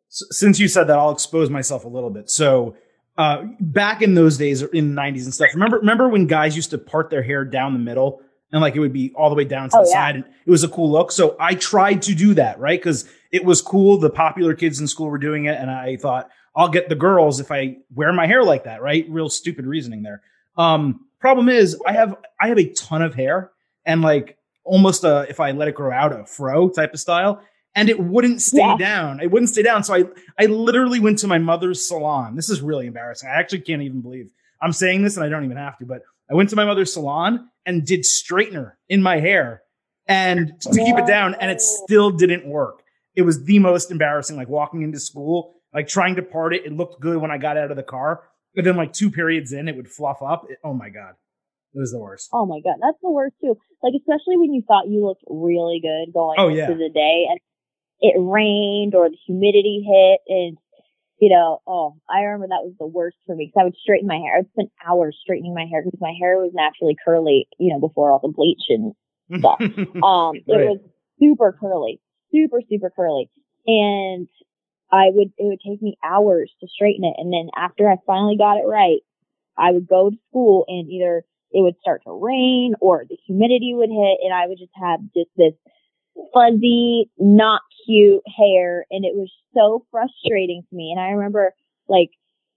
So, since you said that, I'll expose myself a little bit. So, uh, back in those days in the 90s and stuff, remember, remember when guys used to part their hair down the middle and like it would be all the way down to oh, the yeah. side and it was a cool look. So I tried to do that, right? Cause it was cool. The popular kids in school were doing it. And I thought I'll get the girls if I wear my hair like that, right? Real stupid reasoning there. Um, problem is I have I have a ton of hair and like almost a if I let it grow out a fro type of style and it wouldn't stay yeah. down. It wouldn't stay down. So I I literally went to my mother's salon. This is really embarrassing. I actually can't even believe I'm saying this and I don't even have to, but I went to my mother's salon and did straightener in my hair and to keep it down and it still didn't work. It was the most embarrassing like walking into school, like trying to part it. It looked good when I got out of the car, but then like two periods in it would fluff up. It, oh my god. It was the worst. Oh my god, that's the worst too. Like especially when you thought you looked really good going oh, into yeah. the day and it rained or the humidity hit and you know, oh, I remember that was the worst for me because I would straighten my hair. I'd spend hours straightening my hair because my hair was naturally curly, you know, before all the bleach and stuff. [LAUGHS] um, it right. was super curly, super, super curly. And I would, it would take me hours to straighten it. And then after I finally got it right, I would go to school and either it would start to rain or the humidity would hit and I would just have just this fuzzy, not cute hair. And it was so frustrating to me. And I remember like,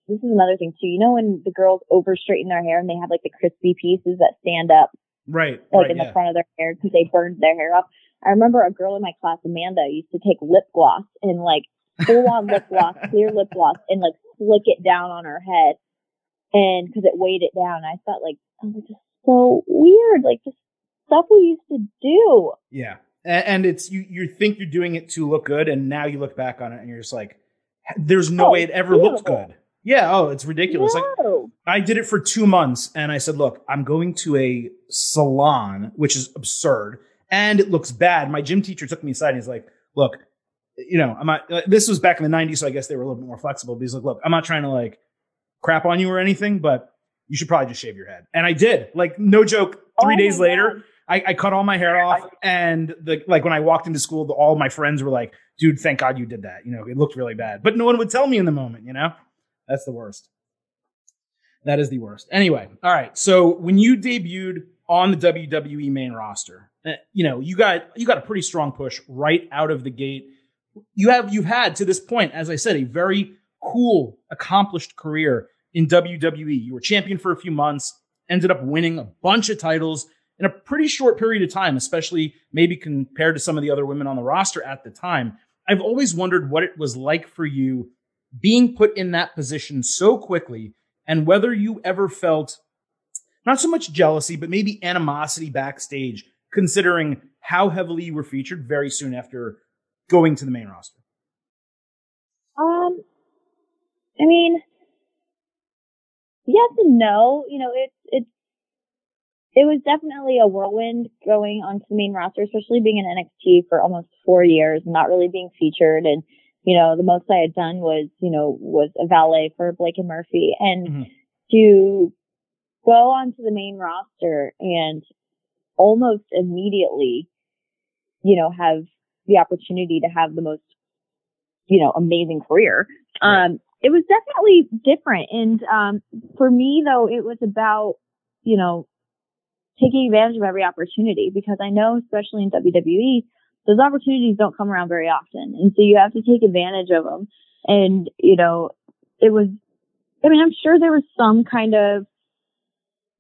this is another thing too. You know, when the girls over straighten their hair and they have like the crispy pieces that stand up. Right. Like right, in yeah. the front of their hair because they burned their hair up. I remember a girl in my class, Amanda, used to take lip gloss and like full on lip gloss, [LAUGHS] clear lip gloss and like flick it down on her head. And cause it weighed it down. I thought like, oh, this is so weird. Like just stuff we used to do. Yeah and it's you you think you're doing it to look good and now you look back on it and you're just like there's no oh, way it ever beautiful. looked good. Yeah oh it's ridiculous. No. like i did it for two months and i said look i'm going to a salon which is absurd and it looks bad. My gym teacher took me aside and he's like look you know i'm not uh, this was back in the 90s so i guess they were a little bit more flexible but he's like look i'm not trying to like crap on you or anything but you should probably just shave your head and i did. Like no joke three oh days later God I, I, cut all my hair off, and the like when I walked into school, the, all my friends were like, "Dude, thank God you did that." You know, it looked really bad, but no one would tell me in the moment. You know, that's the worst. That is the worst. Anyway, all right. So when you debuted on the WWE main roster, eh, you know you got you got a pretty strong push right out of the gate. You have you've had to this point, as I said, a very cool, accomplished career in WWE. You were champion for a few months, ended up winning a bunch of titles in a pretty short period of time, especially maybe compared to some of the other women on the roster at the time. I've always wondered what it was like for you being put in that position so quickly and whether you ever felt not so much jealousy, but maybe animosity backstage, considering how heavily you were featured very soon after going to the main roster. Um, I mean, yes and no. You know, it's it's it was definitely a whirlwind going onto the main roster, especially being in NXT for almost four years, not really being featured. And, you know, the most I had done was, you know, was a valet for Blake and Murphy. And mm-hmm. to go onto the main roster and almost immediately, you know, have the opportunity to have the most, you know, amazing career. Um, it was definitely different. And, um, for me though, it was about, you know, taking advantage of every opportunity because I know, especially in WWE, those opportunities don't come around very often. And so you have to take advantage of them. And, you know, it was, I mean, I'm sure there was some kind of,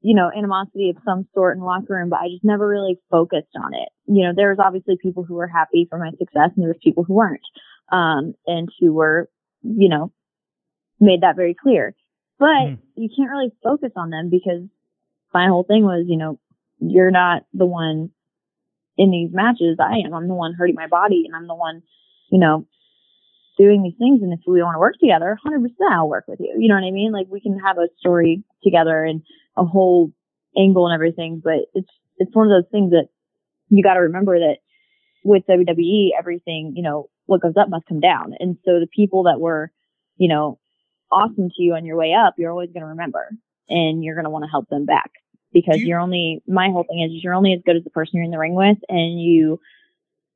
you know, animosity of some sort in the locker room, but I just never really focused on it. You know, there was obviously people who were happy for my success and there was people who weren't, um, and who were, you know, made that very clear. But mm. you can't really focus on them because my whole thing was, you know, you're not the one in these matches. I am. I'm the one hurting my body and I'm the one, you know, doing these things. And if we want to work together, 100% I'll work with you. You know what I mean? Like we can have a story together and a whole angle and everything, but it's, it's one of those things that you got to remember that with WWE, everything, you know, what goes up must come down. And so the people that were, you know, awesome to you on your way up, you're always going to remember and you're going to want to help them back because you, are only my whole thing is you're only as good as the person you're in the ring with and you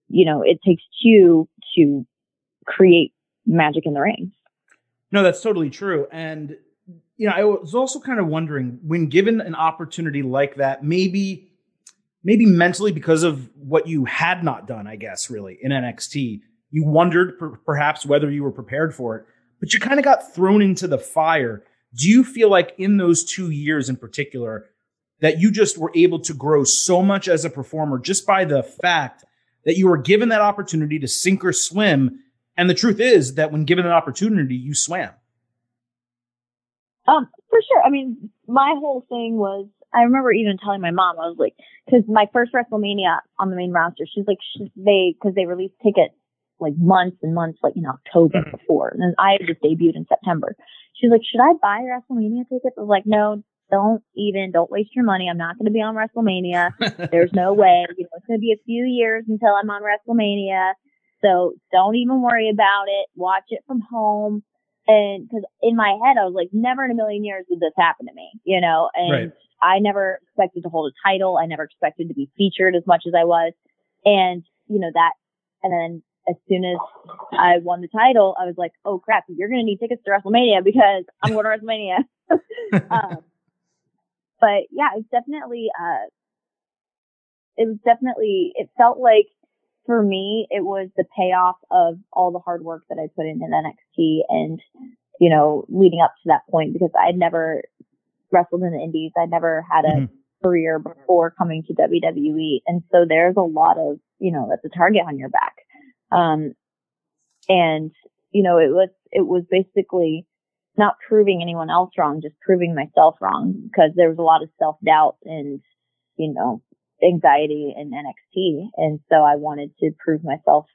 you know it takes two to create magic in the ring no that's totally true and you know i was also kind of wondering when given an opportunity like that maybe maybe mentally because of what you had not done i guess really in nxt you wondered per- perhaps whether you were prepared for it but you kind of got thrown into the fire. Do you feel like in those two years in particular that you just were able to grow so much as a performer just by the fact that you were given that opportunity to sink or swim? And the truth is that when given an opportunity, you swam. Um, for sure. I mean, my whole thing was, I remember even telling my mom, I was like, cause my first WrestleMania on the main roster, she's like, she, they, cause they released tickets like months and months, like in October mm-hmm. before. And then I just debuted in September. She's like, should I buy WrestleMania tickets? I was like, no, don't even, don't waste your money. I'm not going to be on WrestleMania. [LAUGHS] There's no way. You know, it's going to be a few years until I'm on WrestleMania. So don't even worry about it. Watch it from home. And cause in my head, I was like, never in a million years would this happen to me, you know, and right. I never expected to hold a title. I never expected to be featured as much as I was. And, you know, that, and then as soon as I won the title, I was like, oh crap, you're going to need tickets to WrestleMania because I'm going to WrestleMania. [LAUGHS] um, but yeah, it's definitely, uh, it was definitely, it felt like for me, it was the payoff of all the hard work that I put in in NXT and, you know, leading up to that point because I'd never wrestled in the indies. I'd never had a mm-hmm. career before coming to WWE. And so there's a lot of, you know, that's a target on your back. Um, and, you know, it was, it was basically not proving anyone else wrong, just proving myself wrong because there was a lot of self doubt and, you know, anxiety in NXT. And so I wanted to prove myself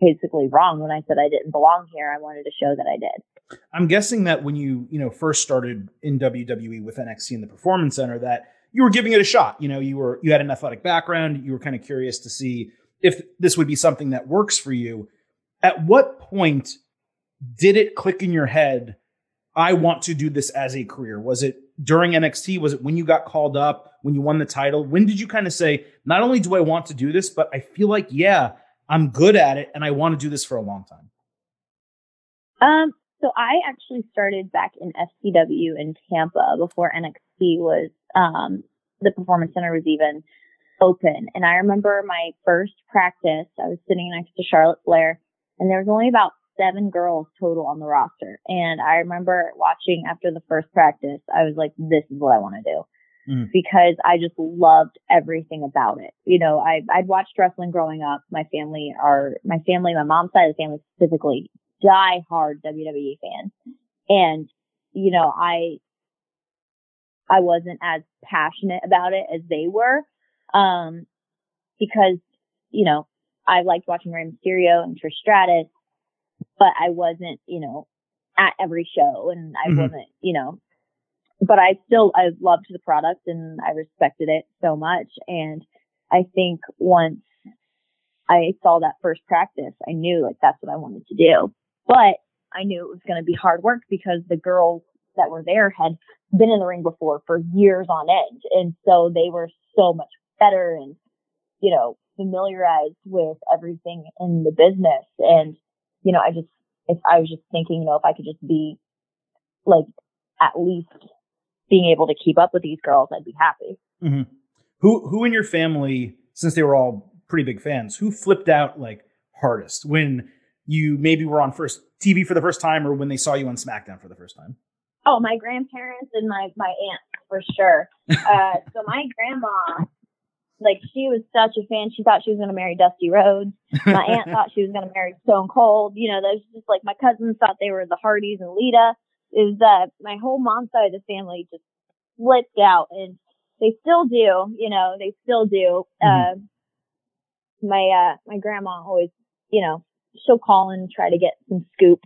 basically wrong when I said I didn't belong here. I wanted to show that I did. I'm guessing that when you, you know, first started in WWE with NXT in the Performance Center that you were giving it a shot. You know, you were you had an athletic background, you were kind of curious to see if this would be something that works for you. At what point did it click in your head, I want to do this as a career? Was it during NXT? Was it when you got called up, when you won the title? When did you kind of say, not only do I want to do this, but I feel like, yeah, I'm good at it and I want to do this for a long time? Um, so I actually started back in FCW in Tampa before NXT was, um, the Performance Center was even open. And I remember my first practice, I was sitting next to Charlotte Flair and there was only about seven girls total on the roster. And I remember watching after the first practice, I was like, this is what I want to do. Mm. Because I just loved everything about it. You know, I, I'd watched wrestling growing up. My family are, my family, my mom's side of the family specifically, die hard WWE fans. And, you know, I, I wasn't as passionate about it as they were. Um, because, you know, I liked watching Rey Mysterio and Trish Stratus, but I wasn't, you know, at every show and I mm-hmm. wasn't, you know, but I still, I loved the product and I respected it so much. And I think once I saw that first practice, I knew like that's what I wanted to do, but I knew it was going to be hard work because the girls that were there had been in the ring before for years on end. And so they were so much better and, you know, familiarized with everything in the business. And, you know, I just, if I was just thinking, you know, if I could just be like at least being able to keep up with these girls, I'd be happy. Mm-hmm. Who, who in your family, since they were all pretty big fans, who flipped out like hardest when you maybe were on first TV for the first time or when they saw you on SmackDown for the first time? Oh, my grandparents and my, my aunt for sure. Uh, so my grandma like she was such a fan. She thought she was going to marry Dusty Rhodes. My [LAUGHS] aunt thought she was going to marry Stone Cold. You know, those just like my cousins thought they were the Hardys and Lita. Is that my whole mom's side of the family just flipped out, and they still do. You know, they still do. Mm-hmm. Uh, my uh, my grandma always, you know, she'll call and try to get some scoop.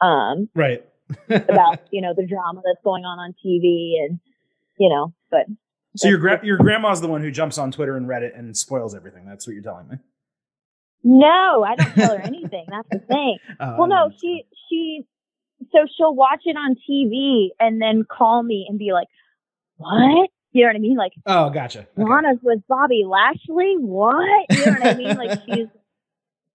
Um, right. [LAUGHS] about you know the drama that's going on on TV and you know, but so your gra- your grandma's the one who jumps on Twitter and Reddit and spoils everything. That's what you're telling me. No, I don't tell her anything. That's the thing. Uh, [LAUGHS] well, no, she she so she'll watch it on TV and then call me and be like, "What?" You know what I mean? Like, oh, gotcha. Okay. Lana's with Bobby Lashley. What? You know what I mean? Like she's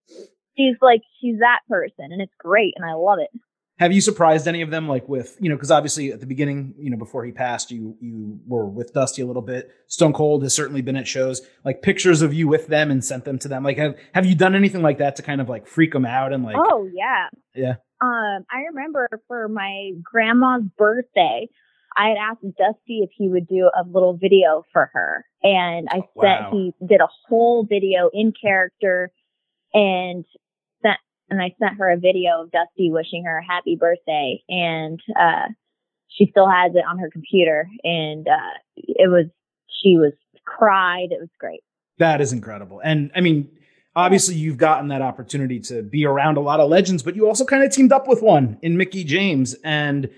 [LAUGHS] she's like she's that person, and it's great, and I love it. Have you surprised any of them, like with you know, because obviously at the beginning, you know, before he passed, you you were with Dusty a little bit. Stone Cold has certainly been at shows, like pictures of you with them and sent them to them. Like, have have you done anything like that to kind of like freak them out and like? Oh yeah, yeah. um, I remember for my grandma's birthday, I had asked Dusty if he would do a little video for her. And I Wow. sent, he did a whole video in character and and I sent her a video of Dusty wishing her a happy birthday. And, uh, she still has it on her computer and, uh, it was, she was cried. It was great. That is incredible. And I mean, obviously you've gotten that opportunity to be around a lot of legends, but you also kind of teamed up with one in Mickie James. And,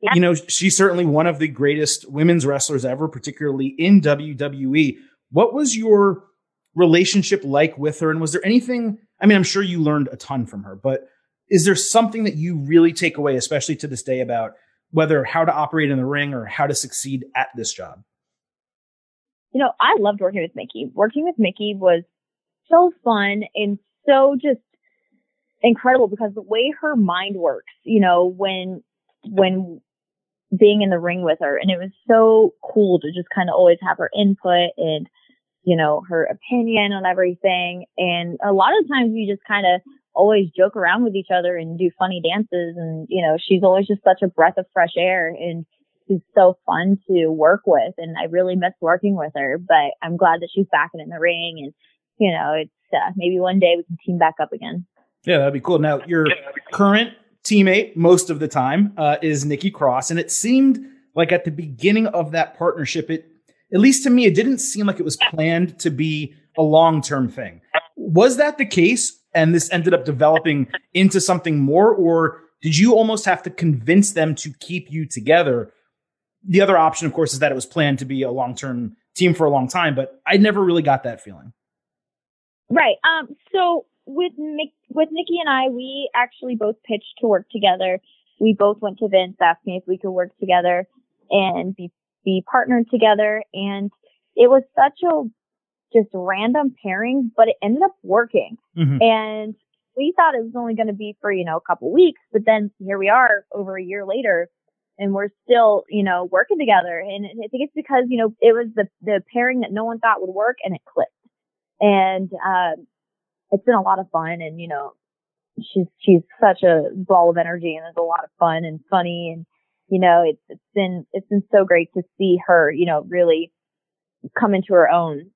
Yeah. you know, she's certainly one of the greatest women's wrestlers ever, particularly in WWE. What was your relationship like with her? And was there anything, I mean, I'm sure you learned a ton from her, but is there something that you really take away, especially to this day, about whether how to operate in the ring or how to succeed at this job? you know, I loved working with Mickie. Working with Mickie was so fun and so just incredible because the way her mind works, you know, when, when being in the ring with her and it was so cool to just kind of always have her input and, you know, her opinion on everything. And a lot of times you just kind of always joke around with each other and do funny dances. And, you know, she's always just such a breath of fresh air and she's so fun to work with. And I really miss working with her, but I'm glad that she's back in the ring. And, you know, it's uh, maybe one day we can team back up again. Yeah, that'd be cool. Now, your current teammate most of the time uh, is Nikki Cross, and it seemed like at the beginning of that partnership, it at least to me, it didn't seem like it was planned to be a long term thing. Was that the case? And this ended up developing into something more, or did you almost have to convince them to keep you together? The other option, of course, is that it was planned to be a long term team for a long time, but I never really got that feeling. Right. Um. So with Mick, with Nikki and I, we actually both pitched to work together. We both went to Vince asking if we could work together and be be partnered together, and it was such a just random pairing, but it ended up working. Mhm. And we thought it was only going to be for you know a couple weeks, but then here we are over a year later. And we're still, you know, working together. And I think it's because, you know, it was the, the pairing that no one thought would work and it clicked and um, it's been a lot of fun. And you know, she's she's such a ball of energy, and it's a lot of fun and funny. And you know, it's it's been it's been so great to see her, you know, really come into her own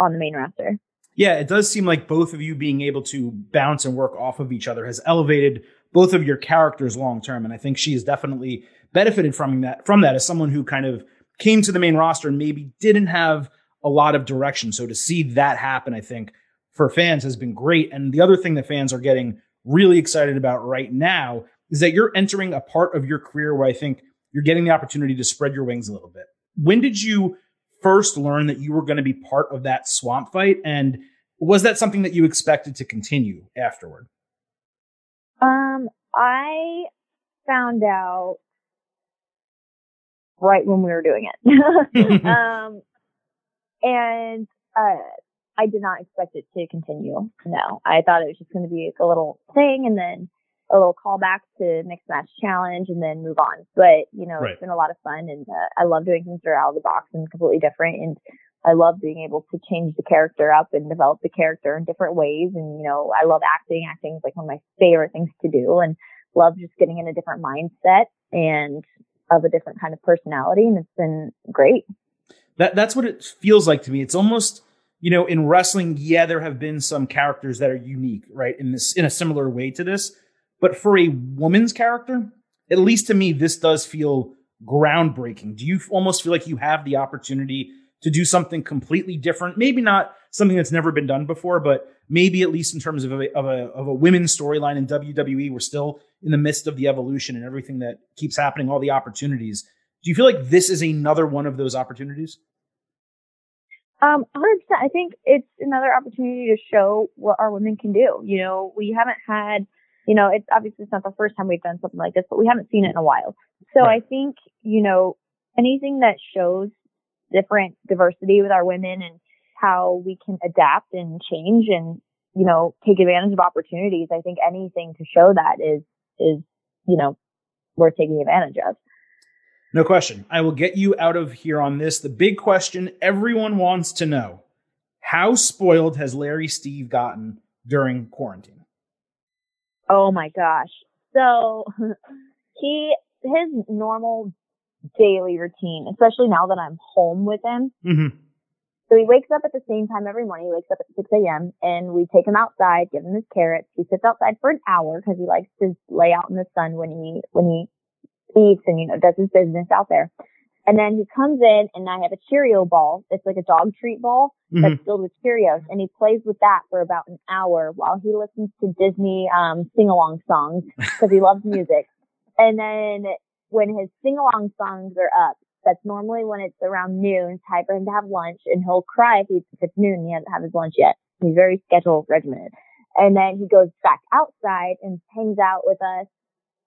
on the main roster. Yeah, it does seem like both of you being able to bounce and work off of each other has elevated both of your characters long term, and I think she has definitely benefited from that. From that, as someone who kind of came to the main roster and maybe didn't have a lot of direction, so to see that happen, I think for fans has been great. And the other thing that fans are getting really excited about right now is that you're entering a part of your career where I think you're getting the opportunity to spread your wings a little bit. When did you first learn that you were going to be part of that swamp fight? And was that something that you expected to continue afterward? Um, I found out right when we were doing it. [LAUGHS] [LAUGHS] um, and uh, I did not expect it to continue. No, I thought it was just going to be like a little thing, and then a little callback to mixed match challenge, and then move on. But you know, Right. it's been a lot of fun, and uh, I love doing things that are out of the box and completely different. And I love being able to change the character up and develop the character in different ways. And you know, I love acting. Acting is like one of my favorite things to do, and love just getting in a different mindset and of a different kind of personality. And it's been great. That that's what it feels like to me. It's almost you know in wrestling, yeah, there have been some characters that are unique, right? In this in a similar way to this, but for a woman's character, at least to me, this does feel groundbreaking. Do you almost feel like you have the opportunity to do something completely different? Maybe not something that's never been done before, but maybe at least in terms of a of a of a women's storyline in WWE, we're still in the midst of the evolution and everything that keeps happening, all the opportunities. Do you feel like this is another one of those opportunities? Um, 100%. I think it's another opportunity to show what our women can do. You know, we haven't had, you know, it's obviously it's not the first time we've done something like this, but we haven't seen it in a while. So Right. I think, you know, anything that shows different diversity with our women and how we can adapt and change and, you know, take advantage of opportunities. I think anything to show that is, is, you know, worth taking advantage of. No question. I will get you out of here on this. The big question everyone wants to know How spoiled has Larry Steve gotten during quarantine? Oh my gosh. So [LAUGHS] he his normal daily routine, especially now that I'm home with him. Mm-hmm. So he wakes up at the same time every morning. He wakes up at 6 a.m. and we take him outside, give him his carrots. He sits outside for an hour because he likes to lay out in the sun when he, when he eats and, you know, does his business out there. And then he comes in and I have a Cheerio ball. It's like a dog treat ball Mhm. that's filled with Cheerios and he plays with that for about an hour while he listens to Disney, um, sing along songs [LAUGHS] because he loves music. And then when his sing along songs are up, that's normally when it's around noon, time for him to have lunch and he'll cry if, he, if it's noon and he hasn't had his lunch yet. He's very schedule regimented. And then he goes back outside and hangs out with us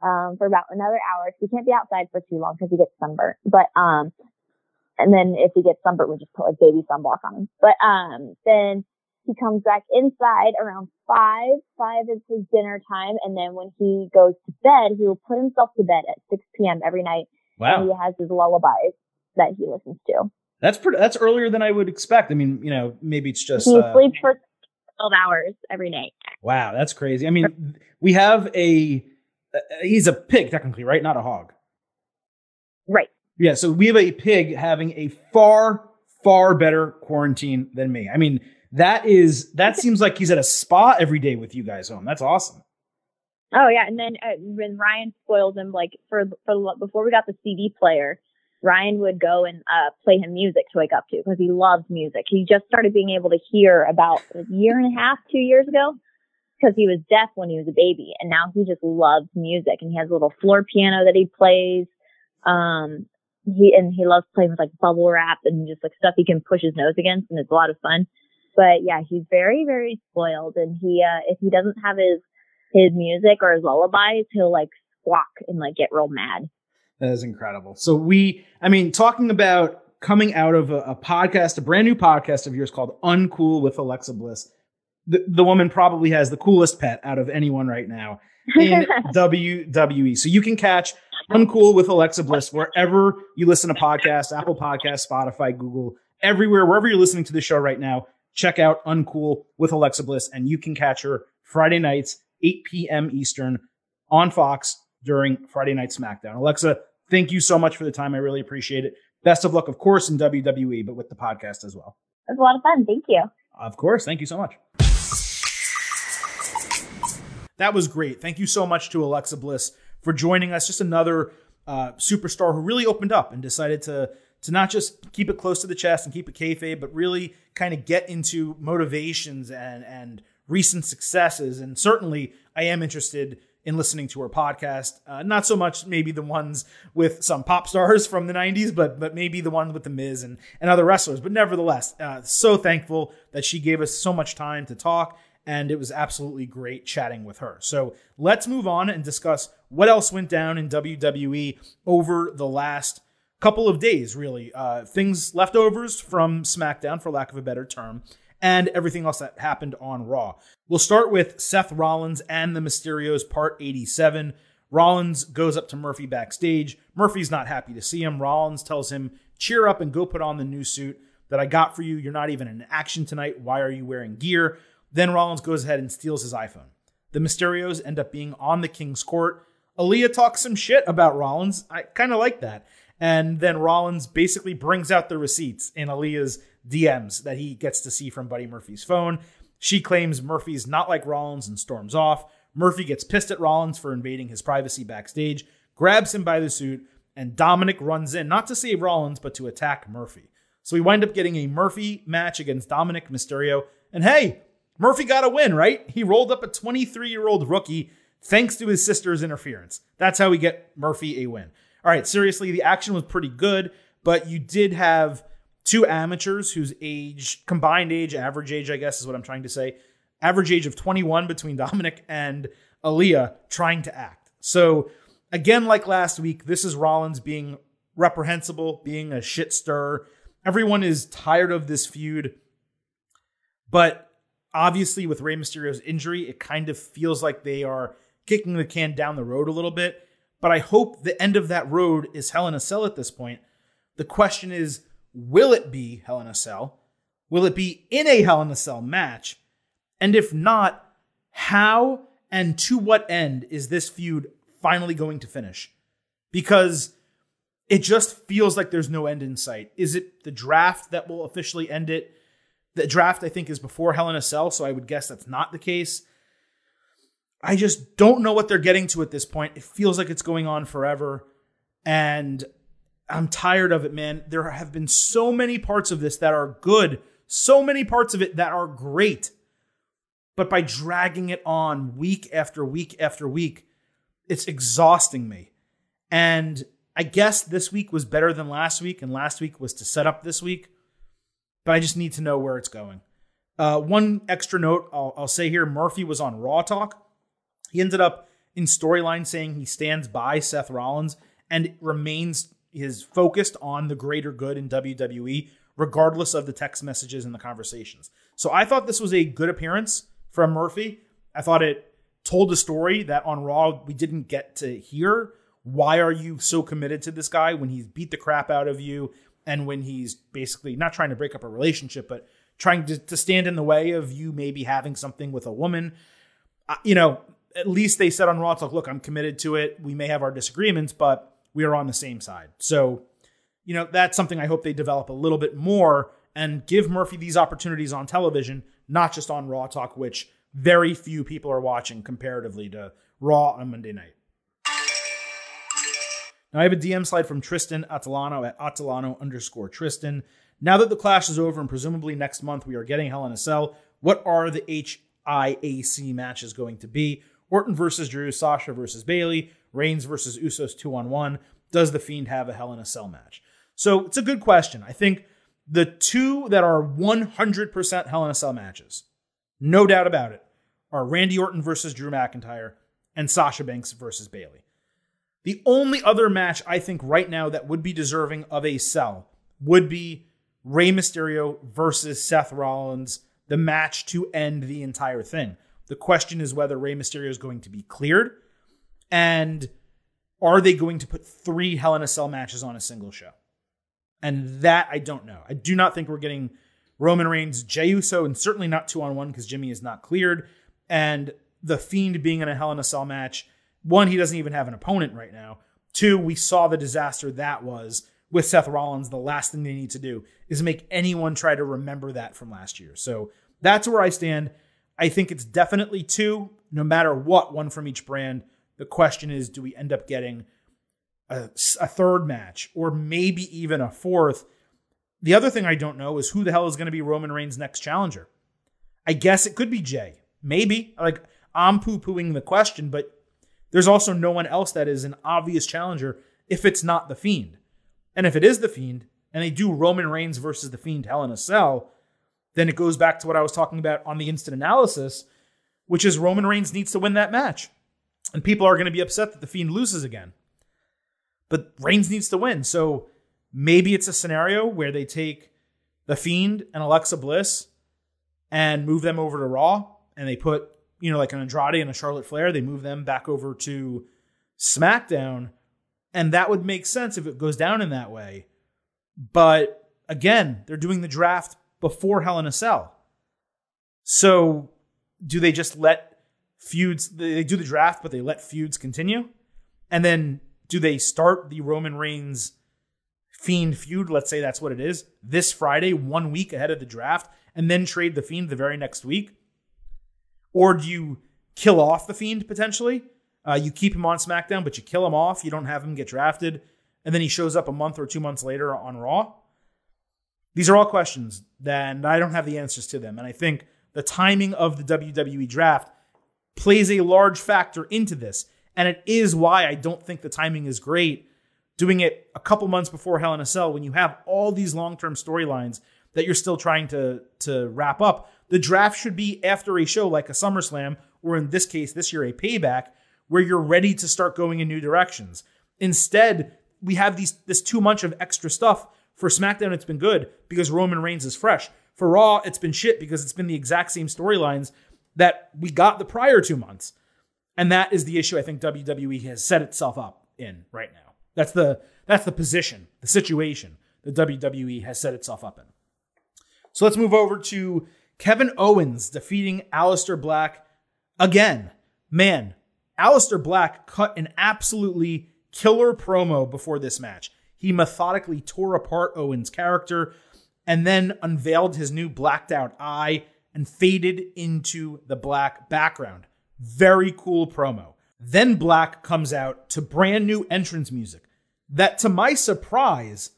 um, for about another hour. He can't be outside for too long because he gets sunburnt. But um, and then if he gets sunburnt, we just put like baby sunblock on him. But um, then he comes back inside around five. Five is his dinner time, and then when he goes to bed, he will put himself to bed at 6 p.m. every night, and he has his lullabies that he listens to. that's pretty. That's earlier than I would expect. I mean, you know, maybe it's just. He uh, sleeps for 12 hours every night. Wow, that's crazy. I mean, we have a. Uh, he's a pig, technically, right? Not a hog. Right. Yeah, so we have a pig having a far, far better quarantine than me. I mean, that is that seems like he's at a spa every day with you guys home. That's awesome. Oh yeah, and then uh, when Ryan spoils him, like for for before we got the CD player, Ryan would go and uh, play him music to wake up to because he loves music. He just started being able to hear about a year and a half, two years ago, because he was deaf when he was a baby, and now he just loves music. And he has a little floor piano that he plays. Um, he and he loves playing with like bubble wrap and just like stuff he can push his nose against, and it's a lot of fun. But yeah, he's very very spoiled, and he uh, if he doesn't have his his music or his lullabies, he'll like squawk and like get real mad. That is incredible. So we, I mean, talking about coming out of a, a podcast, a brand new podcast of yours called Uncool with Alexa Bliss. The, the woman probably has the coolest pet out of anyone right now in [LAUGHS] WWE. So you can catch Uncool with Alexa Bliss wherever you listen to podcasts, Apple Podcasts, Spotify, Google, everywhere, wherever you're listening to the show right now. Check out Uncool with Alexa Bliss, and you can catch her Friday nights, 8 p.m. Eastern on Fox during Friday Night SmackDown. Alexa, thank you so much for the time. I really appreciate it. Best of luck, of course, in WWE, but with the podcast as well. it was a lot of fun. Thank you. Of course. Thank you so much. That was great. Thank you so much to Alexa Bliss for joining us. Just another uh, superstar who really opened up and decided to to not just keep it close to the chest and keep it kayfabe, but really kind of get into motivations and and recent successes. And certainly, I am interested in listening to her podcast. Uh, not so much maybe the ones with some pop stars from the 90s, but but maybe the ones with the Miz and, and other wrestlers. But nevertheless, uh, so thankful that she gave us so much time to talk. And it was absolutely great chatting with her. So let's move on and discuss what else went down in WWE over the last couple of days, really. Uh, things leftovers from SmackDown, for lack of a better term, and everything else that happened on Raw. We'll start with Seth Rollins and the Mysterios, part 87. Rollins goes up to Murphy backstage. Murphy's not happy to see him. Rollins tells him, cheer up and go put on the new suit that I got for you. You're not even in action tonight. Why are you wearing gear? Then Rollins goes ahead and steals his iPhone. The Mysterios end up being on the King's Court. Aaliyah talks some shit about Rollins. I kind of like that. And then Rollins basically brings out the receipts in Aaliyah's DMs that he gets to see from Buddy Murphy's phone. She claims Murphy's not like Rollins and storms off. Murphy gets pissed at Rollins for invading his privacy backstage, grabs him by the suit, and Dominic runs in, not to save Rollins, but to attack Murphy. So we wind up getting a Murphy match against Dominic Mysterio. And hey, Murphy got a win, right? He rolled up a 23 year old rookie thanks to his sister's interference. That's how we get Murphy a win. All right, seriously, the action was pretty good, but you did have two amateurs whose age, combined age, average age, I guess is what I'm trying to say, average age of 21 between [LAUGHS] Dominic and Aaliyah trying to act. So, again, like last week, this is Rollins being reprehensible, being a shit stir. Everyone is tired of this feud, but obviously, with Rey Mysterio's injury, it kind of feels like they are kicking the can down the road a little bit. But I hope the end of that road is Hell in a Cell at this point. The question is, will it be Hell in a Cell? Will it be in a Hell in a Cell match? And if not, how and to what end is this feud finally going to finish? Because it just feels like there's no end in sight. Is it the draft that will officially end it? The draft, I think, is before Hell in a Cell, so I would guess that's not the case. I just don't know what they're getting to at this point. It feels like it's going on forever. And I'm tired of it, man. There have been so many parts of this that are good, so many parts of it that are great. But by dragging it on week after week after week, it's exhausting me. And I guess this week was better than last week, and last week was to set up this week. But I just need to know where it's going. Uh, one extra note I'll, I'll say here Murphy was on Raw Talk. He ended up in storyline saying he stands by Seth Rollins and remains is focused on the greater good in WWE, regardless of the text messages and the conversations. So I thought this was a good appearance from Murphy. I thought it told a story that on Raw we didn't get to hear. Why are you so committed to this guy when he's beat the crap out of you and when he's basically not trying to break up a relationship, but trying to, to stand in the way of you maybe having something with a woman? Uh, you know, at least they said on Raw Talk, look, I'm committed to it. We may have our disagreements, but we are on the same side. So, you know, that's something I hope they develop a little bit more and give Murphy these opportunities on television, not just on Raw Talk, which very few people are watching comparatively to Raw on Monday night. Now I have a DM slide from Tristan Atalano at Atalano underscore Tristan. Now that the clash is over and presumably next month we are getting Hell in a Cell, what are the HIAC matches going to be? Orton versus Drew, Sasha versus Bayley, Reigns versus Usos two on one. Does the Fiend have a Hell in a Cell match? So it's a good question. I think the two that are 100% Hell in a Cell matches, no doubt about it, are Randy Orton versus Drew McIntyre and Sasha Banks versus Bayley. The only other match I think right now that would be deserving of a cell would be Rey Mysterio versus Seth Rollins, the match to end the entire thing. The question is whether Rey Mysterio is going to be cleared and are they going to put three Hell in a Cell matches on a single show? And that I don't know. I do not think we're getting Roman Reigns, Jey Uso, and certainly not two on one because Jimmy is not cleared. And the Fiend being in a Hell in a Cell match, one, he doesn't even have an opponent right now. Two, we saw the disaster that was with Seth Rollins. The last thing they need to do is make anyone try to remember that from last year. So that's where I stand. I think it's definitely two, no matter what, one from each brand. The question is, do we end up getting a, a third match or maybe even a fourth? The other thing I don't know is who the hell is going to be Roman Reigns' next challenger. I guess it could be Jey. Maybe. Like, I'm poo pooing the question, but there's also no one else that is an obvious challenger if it's not The Fiend. And if it is The Fiend, and they do Roman Reigns versus The Fiend Hell in a Cell, then it goes back to what I was talking about on the instant analysis, which is Roman Reigns needs to win that match. And people are going to be upset that the Fiend loses again. But Reigns needs to win. So maybe it's a scenario where they take the Fiend and Alexa Bliss and move them over to Raw and they put, you know, like an Andrade and a Charlotte Flair, they move them back over to SmackDown. And that would make sense if it goes down in that way. But again, they're doing the draft before Hell in a Cell. So do they just let feuds they do the draft but they let feuds continue and then do they start the roman reigns fiend feud let's say that's what it is this friday one week ahead of the draft and then trade the fiend the very next week or do you kill off the fiend potentially? Uh, you keep him on smackdown but you kill him off. You don't have him get drafted. And then he shows up a month or two months later on raw. These are all questions that i don't have the answers to them. And i think the timing of the wwe draft plays a large factor into this. And it is why I don't think the timing is great doing it a couple months before Hell in a Cell when you have all these long term storylines that you're still trying to, to wrap up. The draft should be after a show like a SummerSlam, or in this case, this year, a payback, where you're ready to start going in new directions. Instead, we have these this too much of extra stuff. For SmackDown, it's been good because Roman Reigns is fresh. For Raw, it's been shit because it's been the exact same storylines that we got the prior two months. And that is the issue I think WWE has set itself up in right now. That's the that's the position, the situation that WWE has set itself up in. So let's move over to Kevin Owens defeating Aleister Black again. Man, Aleister Black cut an absolutely killer promo before this match. He methodically tore apart Owens' character and then unveiled his new blacked out eye and faded into the black background. Very cool promo. Then Black comes out to brand new entrance music that, to my surprise,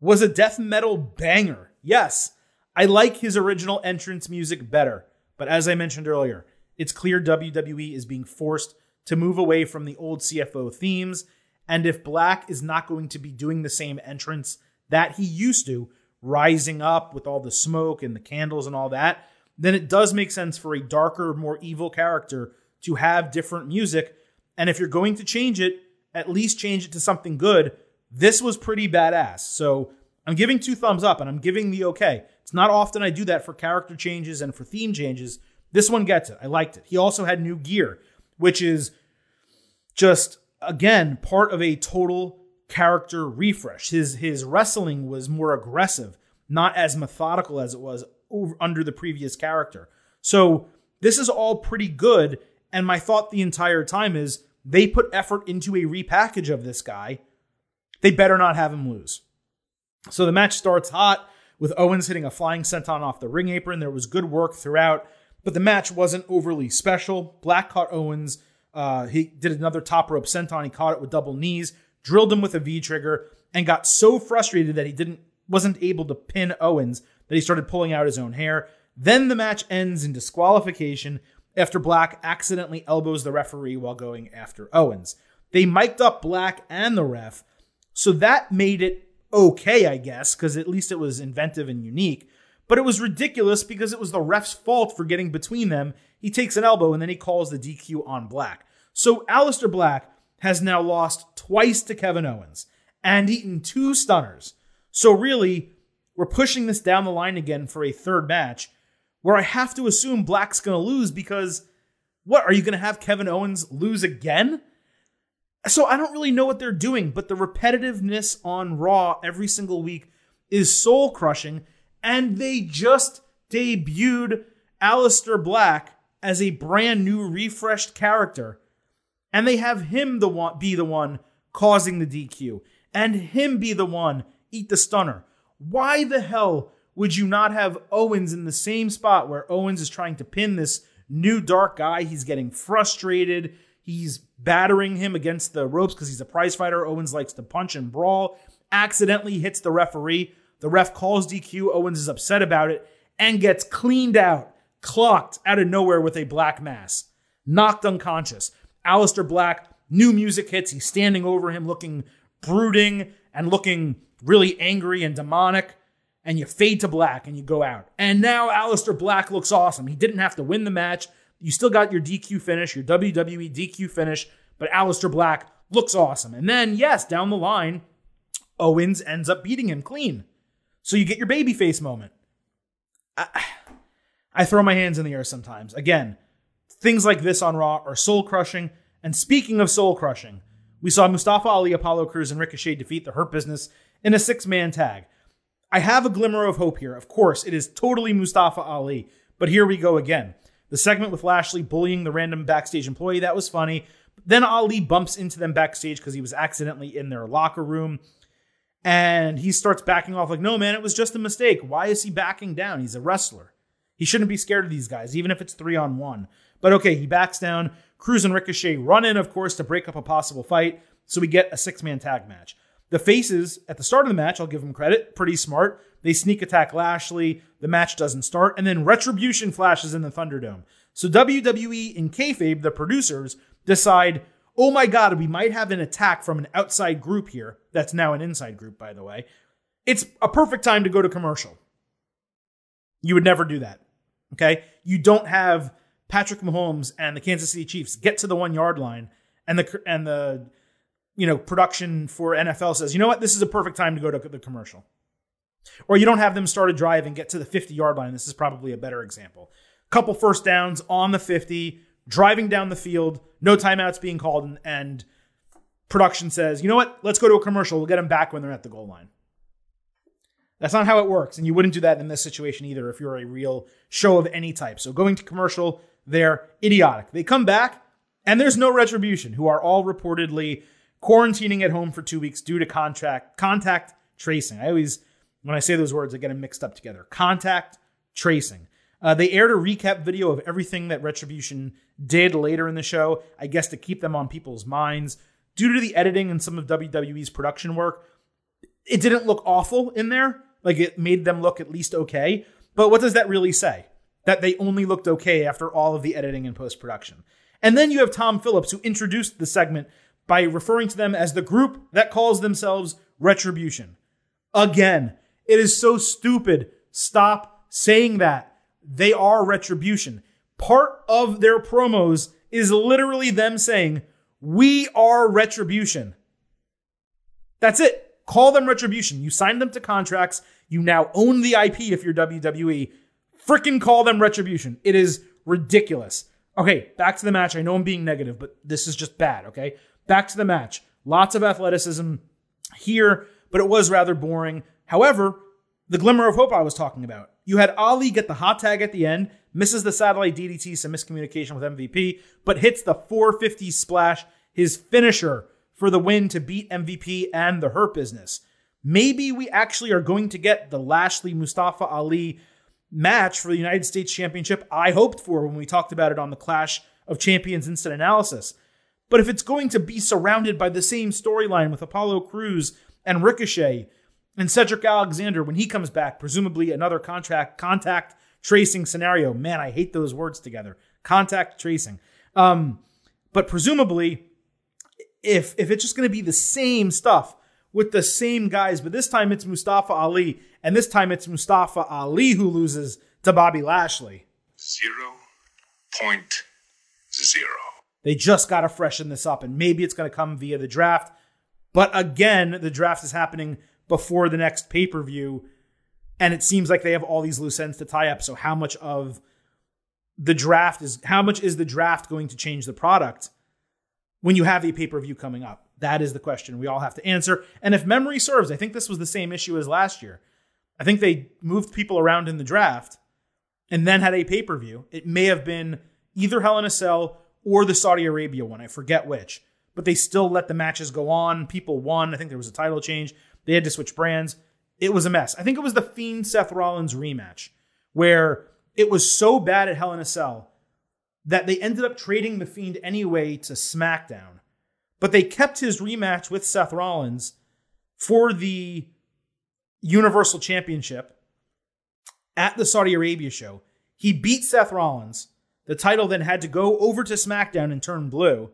was a death metal banger. Yes, I like his original entrance music better, but as I mentioned earlier, it's clear WWE is being forced to move away from the old CFO themes. And if Black is not going to be doing the same entrance that he used to, rising up with all the smoke and the candles and all that, then it does make sense for a darker, more evil character to have different music. And if you're going to change it, at least change it to something good. This was pretty badass. So I'm giving two thumbs up and I'm giving the okay. It's not often I do that for character changes and for theme changes. This one gets it. I liked it. He also had new gear, which is just again part of a total character refresh. His his wrestling was more aggressive, not as methodical as it was over, under the previous character. So this is all pretty good. And my thought the entire time is they put effort into a repackage of this guy. They better not have him lose. So the match starts hot with Owens hitting a flying senton off the ring apron. There was good work throughout but the match wasn't overly special. Black caught Owens. Uh, he did another top rope senton. He caught it with double knees, drilled him with a V trigger, and got so frustrated that he didn't wasn't able to pin Owens that he started pulling out his own hair. Then the match ends in disqualification after Black accidentally elbows the referee while going after Owens. They mic'd up Black and the ref, so that made it okay, I guess, because at least it was inventive and unique. But it was ridiculous because it was the ref's fault for getting between them. He takes an elbow and then he calls the DQ on Black. So Aleister Black has now lost twice to Kevin Owens and eaten two stunners. So really, we're pushing this down the line again for a third match where I have to assume Black's going to lose because what are you going to have Kevin Owens lose again? So I don't really know what they're doing, but the repetitiveness on Raw every single week is soul crushing and they just debuted Aleister Black as a brand new refreshed character. And they have him the one be the one causing the DQ and him be the one eat the stunner. Why the hell would you not have Owens in the same spot where Owens is trying to pin this new dark guy? He's getting frustrated. He's battering him against the ropes because he's a prize fighter. Owens likes to punch and brawl. Accidentally hits the referee. The ref calls DQ. Owens is upset about it and gets cleaned out, clocked out of nowhere with a black mass, knocked unconscious. Aleister Black, new music hits. He's standing over him looking brooding and looking really angry and demonic. And you fade to black and you go out. And now Aleister Black looks awesome. He didn't have to win the match. You still got your DQ finish, your WWE DQ finish, but Aleister Black looks awesome. And then, yes, down the line, Owens ends up beating him clean. So you get your baby face moment. I, I throw my hands in the air sometimes. Again, things like this on Raw are soul crushing. And speaking of soul crushing, we saw Mustafa Ali, Apollo Crews, and Ricochet defeat the Hurt Business in a six man tag. I have a glimmer of hope here. Of course, it is totally Mustafa Ali, but here we go again. The segment with Lashley bullying the random backstage employee, that was funny. Then Ali bumps into them backstage because he was accidentally in their locker room. And he starts backing off like, no, man, it was just a mistake. Why is he backing down? He's a wrestler. He shouldn't be scared of these guys, even if it's three on one. But okay, he backs down. Crews and Ricochet run in, of course, to break up a possible fight. So we get a six man tag match. The faces at the start of the match, I'll give them credit, pretty smart. They sneak attack Lashley. The match doesn't start. And then Retribution flashes in the Thunderdome. So WWE and kayfabe, the producers, decide oh my God, we might have an attack from an outside group here. That's now an inside group, by the way. It's a perfect time to go to commercial. You would never do that. Okay. You don't have Patrick Mahomes and the Kansas City Chiefs get to the one yard line and the, and the, you know, production for NFL says, you know what? This is a perfect time to go to the commercial. Or you don't have them start a drive and get to the 50 yard line. This is probably a better example. Couple first downs on the 50, driving down the field, no timeouts being called, and, and production says, you know what, let's go to a commercial. We'll get them back when they're at the goal line. That's not how it works. And you wouldn't do that in this situation either if you're a real show of any type. So going to commercial, they're idiotic. They come back, And there's no retribution, who are all reportedly quarantining at home for two weeks due to contract contact tracing. I always, when I say those words, I get them mixed up together. Contact tracing. Uh, they aired a recap video of everything that Retribution did later in the show, I guess to keep them on people's minds. Due to the editing and some of WWE's production work, it didn't look awful in there. Like it made them look at least okay. But what does that really say? That they only looked okay after all of the editing and post production. And then you have Tom Phillips, who introduced the segment by referring to them as the group that calls themselves Retribution. Again, it is so stupid. Stop saying that. They are Retribution. Part of their promos is literally them saying, We are Retribution. That's it. Call them Retribution. You signed them to contracts. You now own the IP if you're WWE. Frickin' call them Retribution. It is ridiculous. Okay, back to the match. I know I'm being negative, but this is just bad, okay? Back to the match. Lots of athleticism here, but it was rather boring. However, the glimmer of hope I was talking about. You had Ali get the hot tag at the end, misses the satellite DDT, some miscommunication with MVP, but hits the 450 splash, his finisher for the win to beat MVP and the Hurt Business. Maybe we actually are going to get the Lashley Mustafa Ali match for the United States Championship I hoped for when we talked about it on the Clash of Champions instant analysis. But if it's going to be surrounded by the same storyline with Apollo Crews and Ricochet and Cedric Alexander when he comes back, presumably another contract contact tracing scenario. Man, I hate those words together. Contact tracing. Um, but presumably, if if it's just going to be the same stuff with the same guys, but this time it's Mustafa Ali, and this time it's Mustafa Ali who loses to Bobby Lashley. Zero point zero. They just got to freshen this up, and maybe it's going to come via the draft. But again, the draft is happening before the next pay per view. And it seems like they have all these loose ends to tie up. So, how much of the draft is how much is the draft going to change the product when you have a pay per view coming up? That is the question we all have to answer. And if memory serves, I think this was the same issue as last year. I think they moved people around in the draft and then had a pay per view. It may have been either Hell in a Cell or the Saudi Arabia one. I forget which. But they still let the matches go on. People won. I think there was a title change. They had to switch brands. It was a mess. I think it was the Fiend Seth Rollins rematch where it was so bad at Hell in a Cell that they ended up trading the Fiend anyway to SmackDown. But they kept his rematch with Seth Rollins for the Universal Championship at the Saudi Arabia show. He beat Seth Rollins. The title then had to go over to SmackDown and turn blue.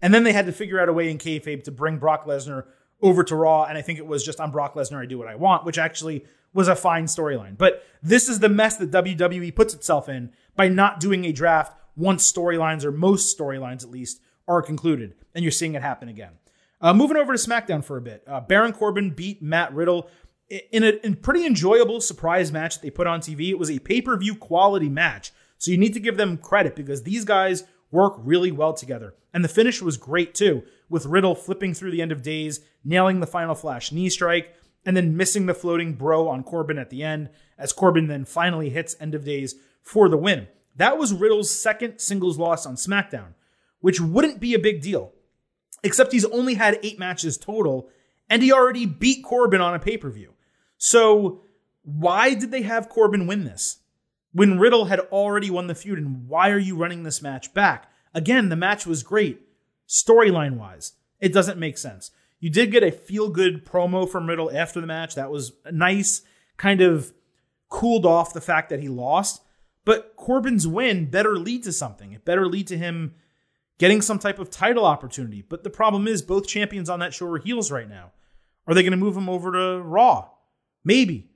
And then they had to figure out a way in kayfabe to bring Brock Lesnar over to Raw, and I think it was just I'm Brock Lesnar, I do what I want, which actually was a fine storyline. But this is the mess that WWE puts itself in by not doing a draft once storylines, or most storylines at least, are concluded. And you're seeing it happen again. Uh, moving over to SmackDown for a bit. Uh, Baron Corbin beat Matt Riddle in a in pretty enjoyable surprise match that they put on TV. It was a pay per view quality match. So you need to give them credit because these guys work really well together. And the finish was great too, with Riddle flipping through the end of days, nailing the final flash knee strike, and then missing the floating bro on Corbin at the end, as Corbin then finally hits end of days for the win. That was Riddle's second singles loss on SmackDown, which wouldn't be a big deal, except he's only had eight matches total, and he already beat Corbin on a pay per view. So, why did they have Corbin win this? When Riddle had already won the feud, and why are you running this match back? Again, the match was great, storyline wise. It doesn't make sense. You did get a feel good promo from Riddle after the match. That was nice, kind of cooled off the fact that he lost. But Corbin's win better lead to something. It better lead to him getting some type of title opportunity. But the problem is, both champions on that show are heels right now. Are they going to move him over to Raw? Maybe.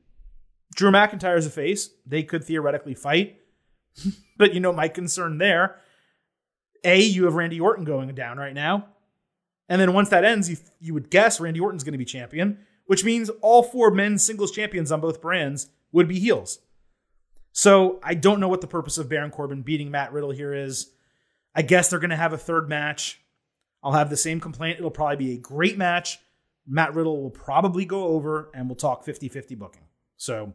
Drew McIntyre's a face. They could theoretically fight. [LAUGHS] but you know, my concern there A, you have Randy Orton going down right now. And then once that ends, you, you would guess Randy Orton's going to be champion, which means all four men's singles champions on both brands would be heels. So I don't know what the purpose of Baron Corbin beating Matt Riddle here is. I guess they're going to have a third match. I'll have the same complaint. It'll probably be a great match. Matt Riddle will probably go over and we'll talk 50 50 booking. So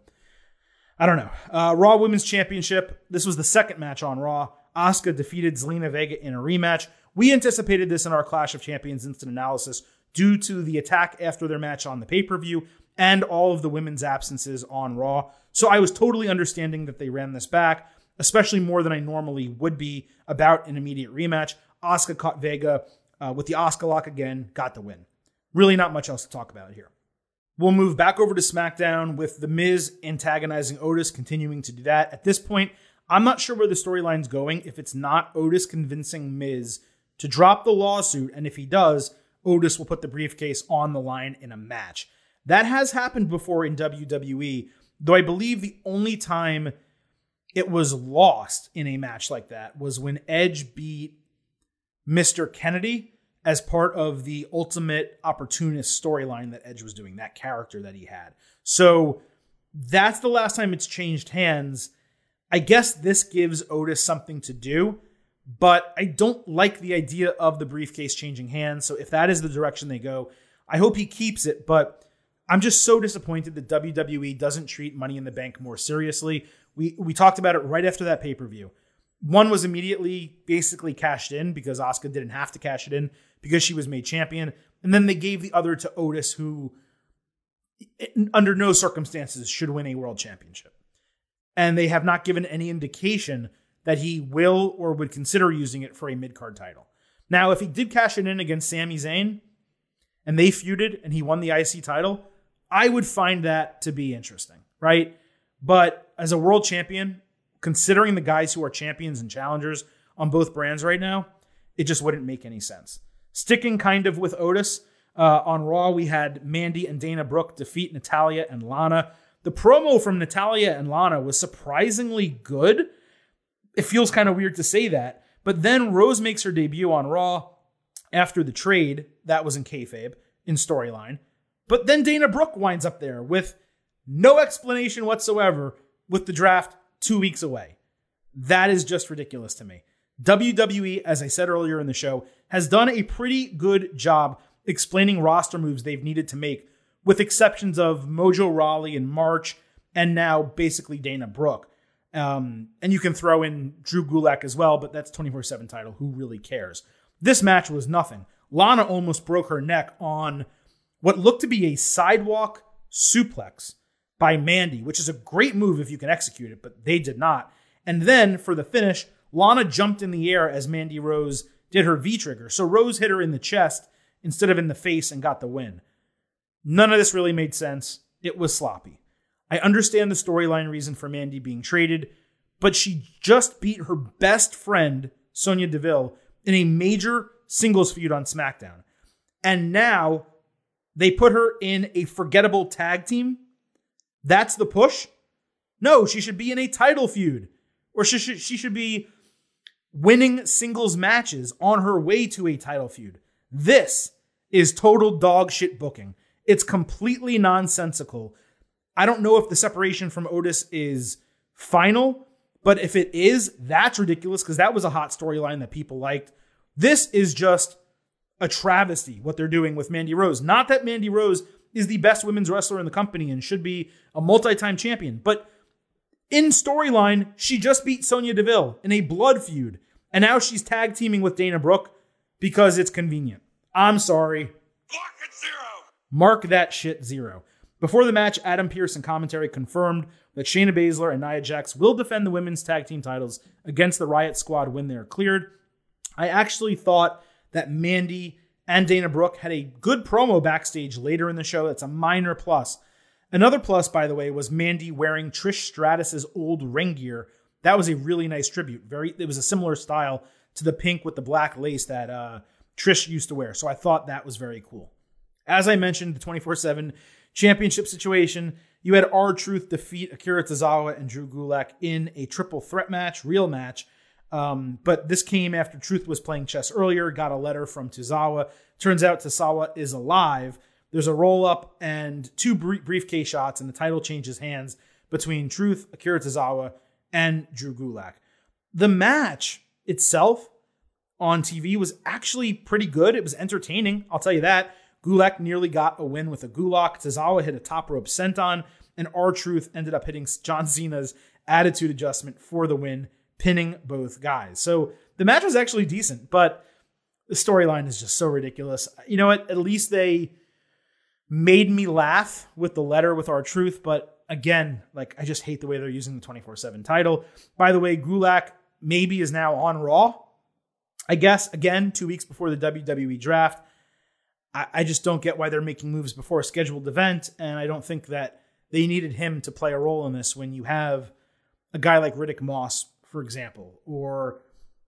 I don't know. Uh, Raw Women's Championship. This was the second match on Raw. Asuka defeated Zelina Vega in a rematch. We anticipated this in our Clash of Champions instant analysis due to the attack after their match on the pay per view and all of the women's absences on Raw. So I was totally understanding that they ran this back, especially more than I normally would be about an immediate rematch. Asuka caught Vega uh, with the Asuka lock again, got the win. Really, not much else to talk about here. We'll move back over to SmackDown with The Miz antagonizing Otis, continuing to do that. At this point, I'm not sure where the storyline's going if it's not Otis convincing Miz to drop the lawsuit, and if he does, Otis will put the briefcase on the line in a match. That has happened before in WWE, though I believe the only time it was lost in a match like that was when Edge beat Mr. Kennedy as part of the ultimate opportunist storyline that Edge was doing, that character that he had. So that's the last time it's changed hands. I guess this gives Otis something to do, but I don't like the idea of the briefcase changing hands. So if that is the direction they go, I hope he keeps it. But I'm just so disappointed that WWE doesn't treat Money in the Bank more seriously. We we talked about it right after that pay per view. One was immediately basically cashed in because Asuka didn't have to cash it in because she was made champion, and then they gave the other to Otis, who under no circumstances should win a world championship. And they have not given any indication that he will or would consider using it for a mid card title. Now, if he did cash it in against Sami Zayn and they feuded and he won the IC title, I would find that to be interesting, right? But as a world champion, considering the guys who are champions and challengers on both brands right now, it just wouldn't make any sense. Sticking kind of with Otis, uh, on Raw, we had Mandy and Dana Brooke defeat Natalya and Lana. The promo from Natalya and Lana was surprisingly good. It feels kind of weird to say that, but then Rose makes her debut on Raw after the trade. That was in kayfabe in storyline. But then Dana Brooke winds up there with no explanation whatsoever with the draft two weeks away. That is just ridiculous to me. WWE, as I said earlier in the show, has done a pretty good job explaining roster moves they've needed to make, with exceptions of Mojo Rawley in March and now basically Dana Brooke. Um, and you can throw in Drew Gulak as well, but that's 24 7 title. Who really cares? This match was nothing. Lana almost broke her neck on what looked to be a sidewalk suplex by Mandy, which is a great move if you can execute it, but they did not. And then for the finish, Lana jumped in the air as Mandy Rose did her V trigger. So Rose hit her in the chest instead of in the face and got the win. None of this really made sense. It was sloppy. I understand the storyline reason for Mandy being traded, but she just beat her best friend, Sonya Deville, in a major singles feud on SmackDown. And now they put her in a forgettable tag team. That's the push? No, she should be in a title feud. Or she should, she should be winning singles matches on her way to a title feud. This is total dog shit booking. It's completely nonsensical. I don't know if the separation from Otis is final, but if it is, that's ridiculous because that was a hot storyline that people liked. This is just a travesty what they're doing with Mandy Rose. Not that Mandy Rose is the best women's wrestler in the company and should be a multi time champion, but in storyline, she just beat Sonya Deville in a blood feud, and now she's tag teaming with Dana Brooke because it's convenient. I'm sorry. Zero. Mark that shit zero. Before the match, Adam Pearce in commentary confirmed that Shayna Baszler and Nia Jax will defend the women's tag team titles against the Riot Squad when they're cleared. I actually thought that Mandy and Dana Brooke had a good promo backstage later in the show. That's a minor plus. Another plus, by the way, was Mandy wearing Trish Stratus's old ring gear. That was a really nice tribute. Very, it was a similar style to the pink with the black lace that uh, Trish used to wear. So I thought that was very cool. As I mentioned, the 24 7 championship situation, you had R-Truth defeat Akira Tozawa and Drew Gulak in a triple threat match, real match. Um, but this came after Truth was playing chess earlier, got a letter from Tozawa. Turns out Tozawa is alive there's a roll up and two briefcase shots, and the title changes hands between Truth, Akira Tozawa, and Drew Gulak. The match itself on TV was actually pretty good. It was entertaining, I'll tell you that. Gulak nearly got a win with a Gulock. Tozawa hit a top rope senton, and R-Truth ended up hitting John Cena's attitude adjustment for the win, pinning both guys. So the match was actually decent, but the storyline is just so ridiculous. You know what? At least they made me laugh with the letter with R-Truth, but again, like I just hate the way they're using the 24/7 title. By the way, Gulak maybe is now on Raw. I guess again, two weeks before the WWE draft. I, I just don't get why they're making moves before a scheduled event, and I don't think that they needed him to play a role in this when you have a guy like Riddick Moss, for example, or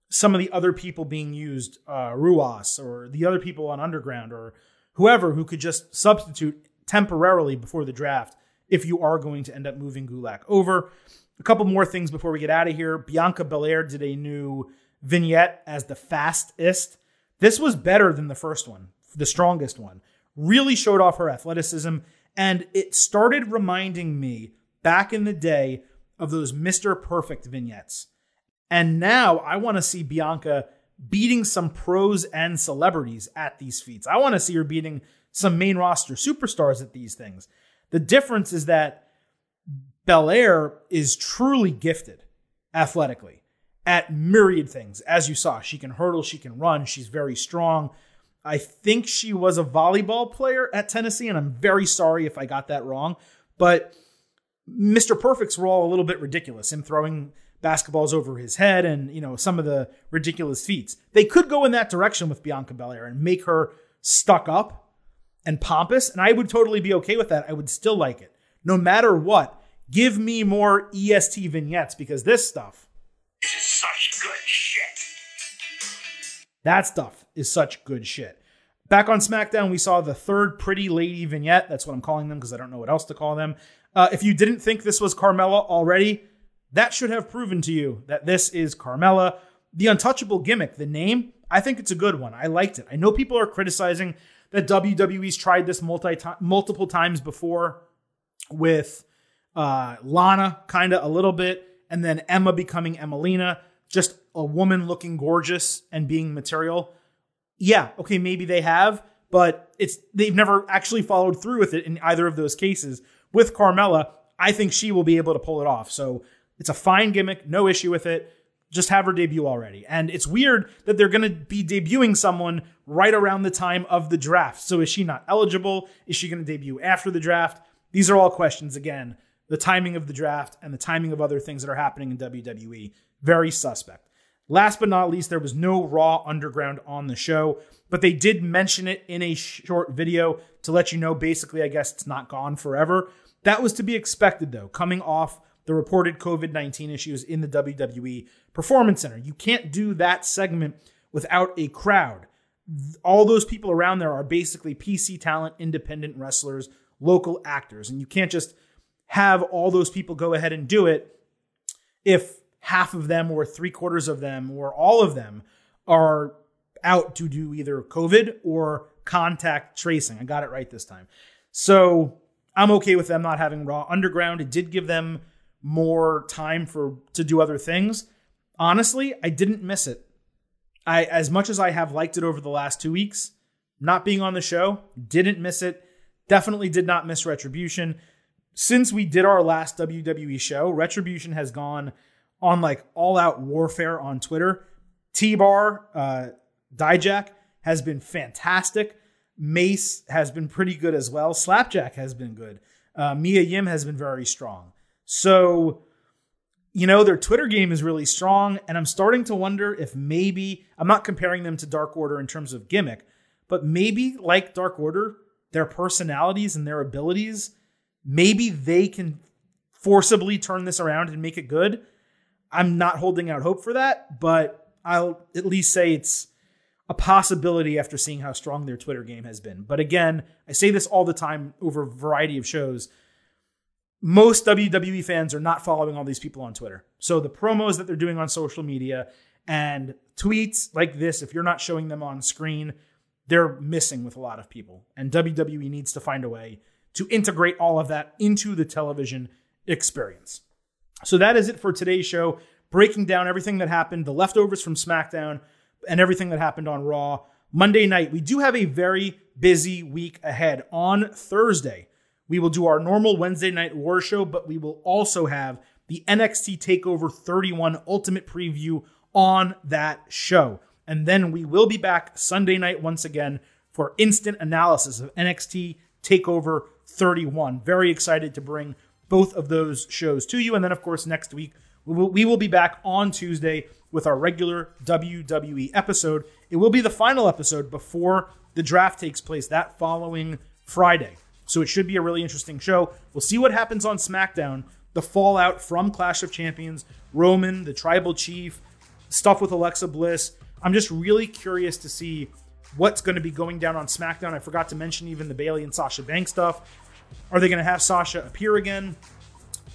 some of the other people being used, uh, Ruas, or the other people on Underground, or whoever who could just substitute temporarily before the draft if you are going to end up moving Gulak over. A couple more things before we get out of here. Bianca Belair did a new vignette as the fastest. This was better than the first one, the strongest one. Really showed off her athleticism, and it started reminding me back in the day of those Mr. Perfect vignettes. And now I want to see Bianca beating some pros and celebrities at these feats. I want to see her beating some main roster superstars at these things. The difference is that Belair is truly gifted athletically at myriad things. As you saw, she can hurdle, she can run, she's very strong. I think she was a volleyball player at Tennessee, and I'm very sorry if I got that wrong. But Mr. Perfect's all a little bit ridiculous. Him throwing basketballs over his head and, you know, some of the ridiculous feats. They could go in that direction with Bianca Belair and make her stuck up and pompous, and I would totally be okay with that. I would still like it. No matter what, give me more EST vignettes because this stuff. That stuff is such good shit. Back on SmackDown, we saw the third Pretty Lady vignette. That's what I'm calling them because I don't know what else to call them. Uh, if you didn't think this was Carmella already, that should have proven to you that this is Carmella. The untouchable gimmick, the name, I think it's a good one. I liked it. I know people are criticizing that WWE's tried this multi multiple times before with uh, Lana, kind of a little bit, and then Emma becoming Emmalina, just a woman looking gorgeous and being material. Yeah, okay, maybe they have, but it's they've never actually followed through with it in either of those cases. With Carmella, I think she will be able to pull it off. So it's a fine gimmick, no issue with it. Just have her debut already. And it's weird that they're going to be debuting someone right around the time of the draft. So is she not eligible? Is she going to debut after the draft? These are all questions again. The timing of the draft and the timing of other things that are happening in WWE, very suspect. Last but not least, there was no Raw Underground on the show, but they did mention it in a short video to let you know basically, I guess it's not gone forever. That was to be expected, though, coming off the reported COVID 19 issues in the WWE Performance Center. You can't do that segment without a crowd. All those people around there are basically PC talent, independent wrestlers, local actors. And you can't just have all those people go ahead and do it if half of them or three quarters of them or all of them are out to do either COVID or contact tracing. I got it right this time. So I'm okay with them not having Raw Underground. It did give them more time for to do other things. Honestly, I didn't miss it. I as much as I have liked it over the last 2 weeks, not being on the show, didn't miss it. Definitely did not miss Retribution. Since we did our last WWE show, Retribution has gone on like all out warfare on Twitter. T Bar, uh, Dijak has been fantastic. Mace has been pretty good as well. Slapjack has been good. Uh, Mia Yim has been very strong. So, you know, their Twitter game is really strong. And I'm starting to wonder if maybe, I'm not comparing them to Dark Order in terms of gimmick, but maybe like Dark Order, their personalities and their abilities, maybe they can forcibly turn this around and make it good. I'm not holding out hope for that, but I'll at least say it's a possibility after seeing how strong their Twitter game has been. But again, I say this all the time over a variety of shows most WWE fans are not following all these people on Twitter. So the promos that they're doing on social media and tweets like this, if you're not showing them on screen, they're missing with a lot of people. And WWE needs to find a way to integrate all of that into the television experience. So that is it for today's show, breaking down everything that happened, the leftovers from SmackDown, and everything that happened on Raw. Monday night, we do have a very busy week ahead. On Thursday, we will do our normal Wednesday night war show, but we will also have the NXT TakeOver 31 Ultimate Preview on that show. And then we will be back Sunday night once again for instant analysis of NXT TakeOver 31. Very excited to bring both of those shows to you. And then, of course, next week, we will, we will be back on Tuesday with our regular WWE episode. It will be the final episode before the draft takes place that following Friday. So it should be a really interesting show. We'll see what happens on SmackDown, the fallout from Clash of Champions, Roman, the tribal chief, stuff with Alexa Bliss. I'm just really curious to see what's going to be going down on SmackDown. I forgot to mention even the Bayley and Sasha Banks stuff. Are they going to have Sasha appear again?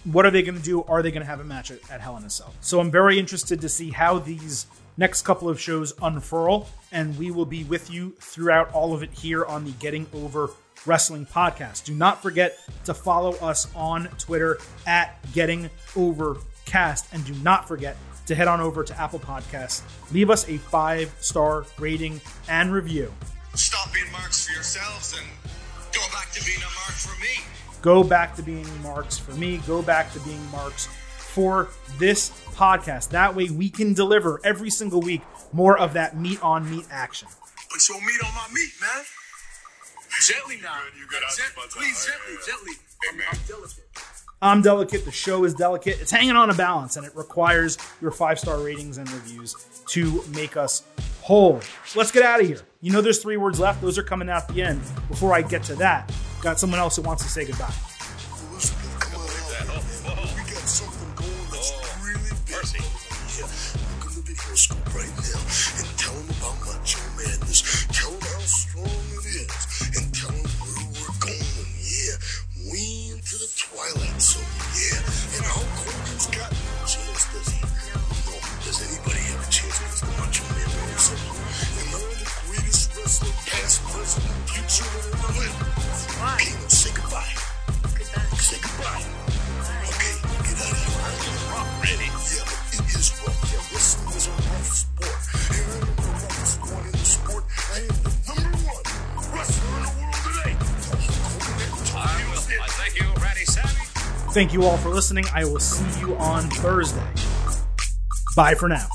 What are they going to do? Are they going to have a match at, at Hell in a Cell? So I'm very interested to see how these next couple of shows unfurl, and we will be with you throughout all of it here on the Getting Over Wrestling podcast. Do not forget to follow us on Twitter at Getting Overcast, and do not forget to head on over to Apple Podcasts, leave us a five star rating and review. Stop being marks for yourselves and go back to being a mark for me. Go back to being marks for me. Go back to being marks for this podcast. That way we can deliver every single week more of that meat on meat action. Put your meat on my meat, man. Gently now. You good out Gent- the button. please, gently, all right. gently. Hey, I'm. I'm delicate. I'm delicate. The show is delicate. It's hanging on a balance, and it requires your five star ratings and reviews to make us whole. Let's get out of here. You know, there's three words left. Those are coming out the end. Before I get to that, got someone else who wants to say goodbye. Past, present, and future that ever lived. King, say goodbye. Say goodbye. Okay, get out of here. Ready? Yeah, but it is rough. Yeah, wrestling is a rough sport. And I am the roughest one in the sport. I am the number one wrestler in the world today. I will. I thank you, Ratty Savvy. Thank you all for listening. I will see you on Thursday. Bye for now.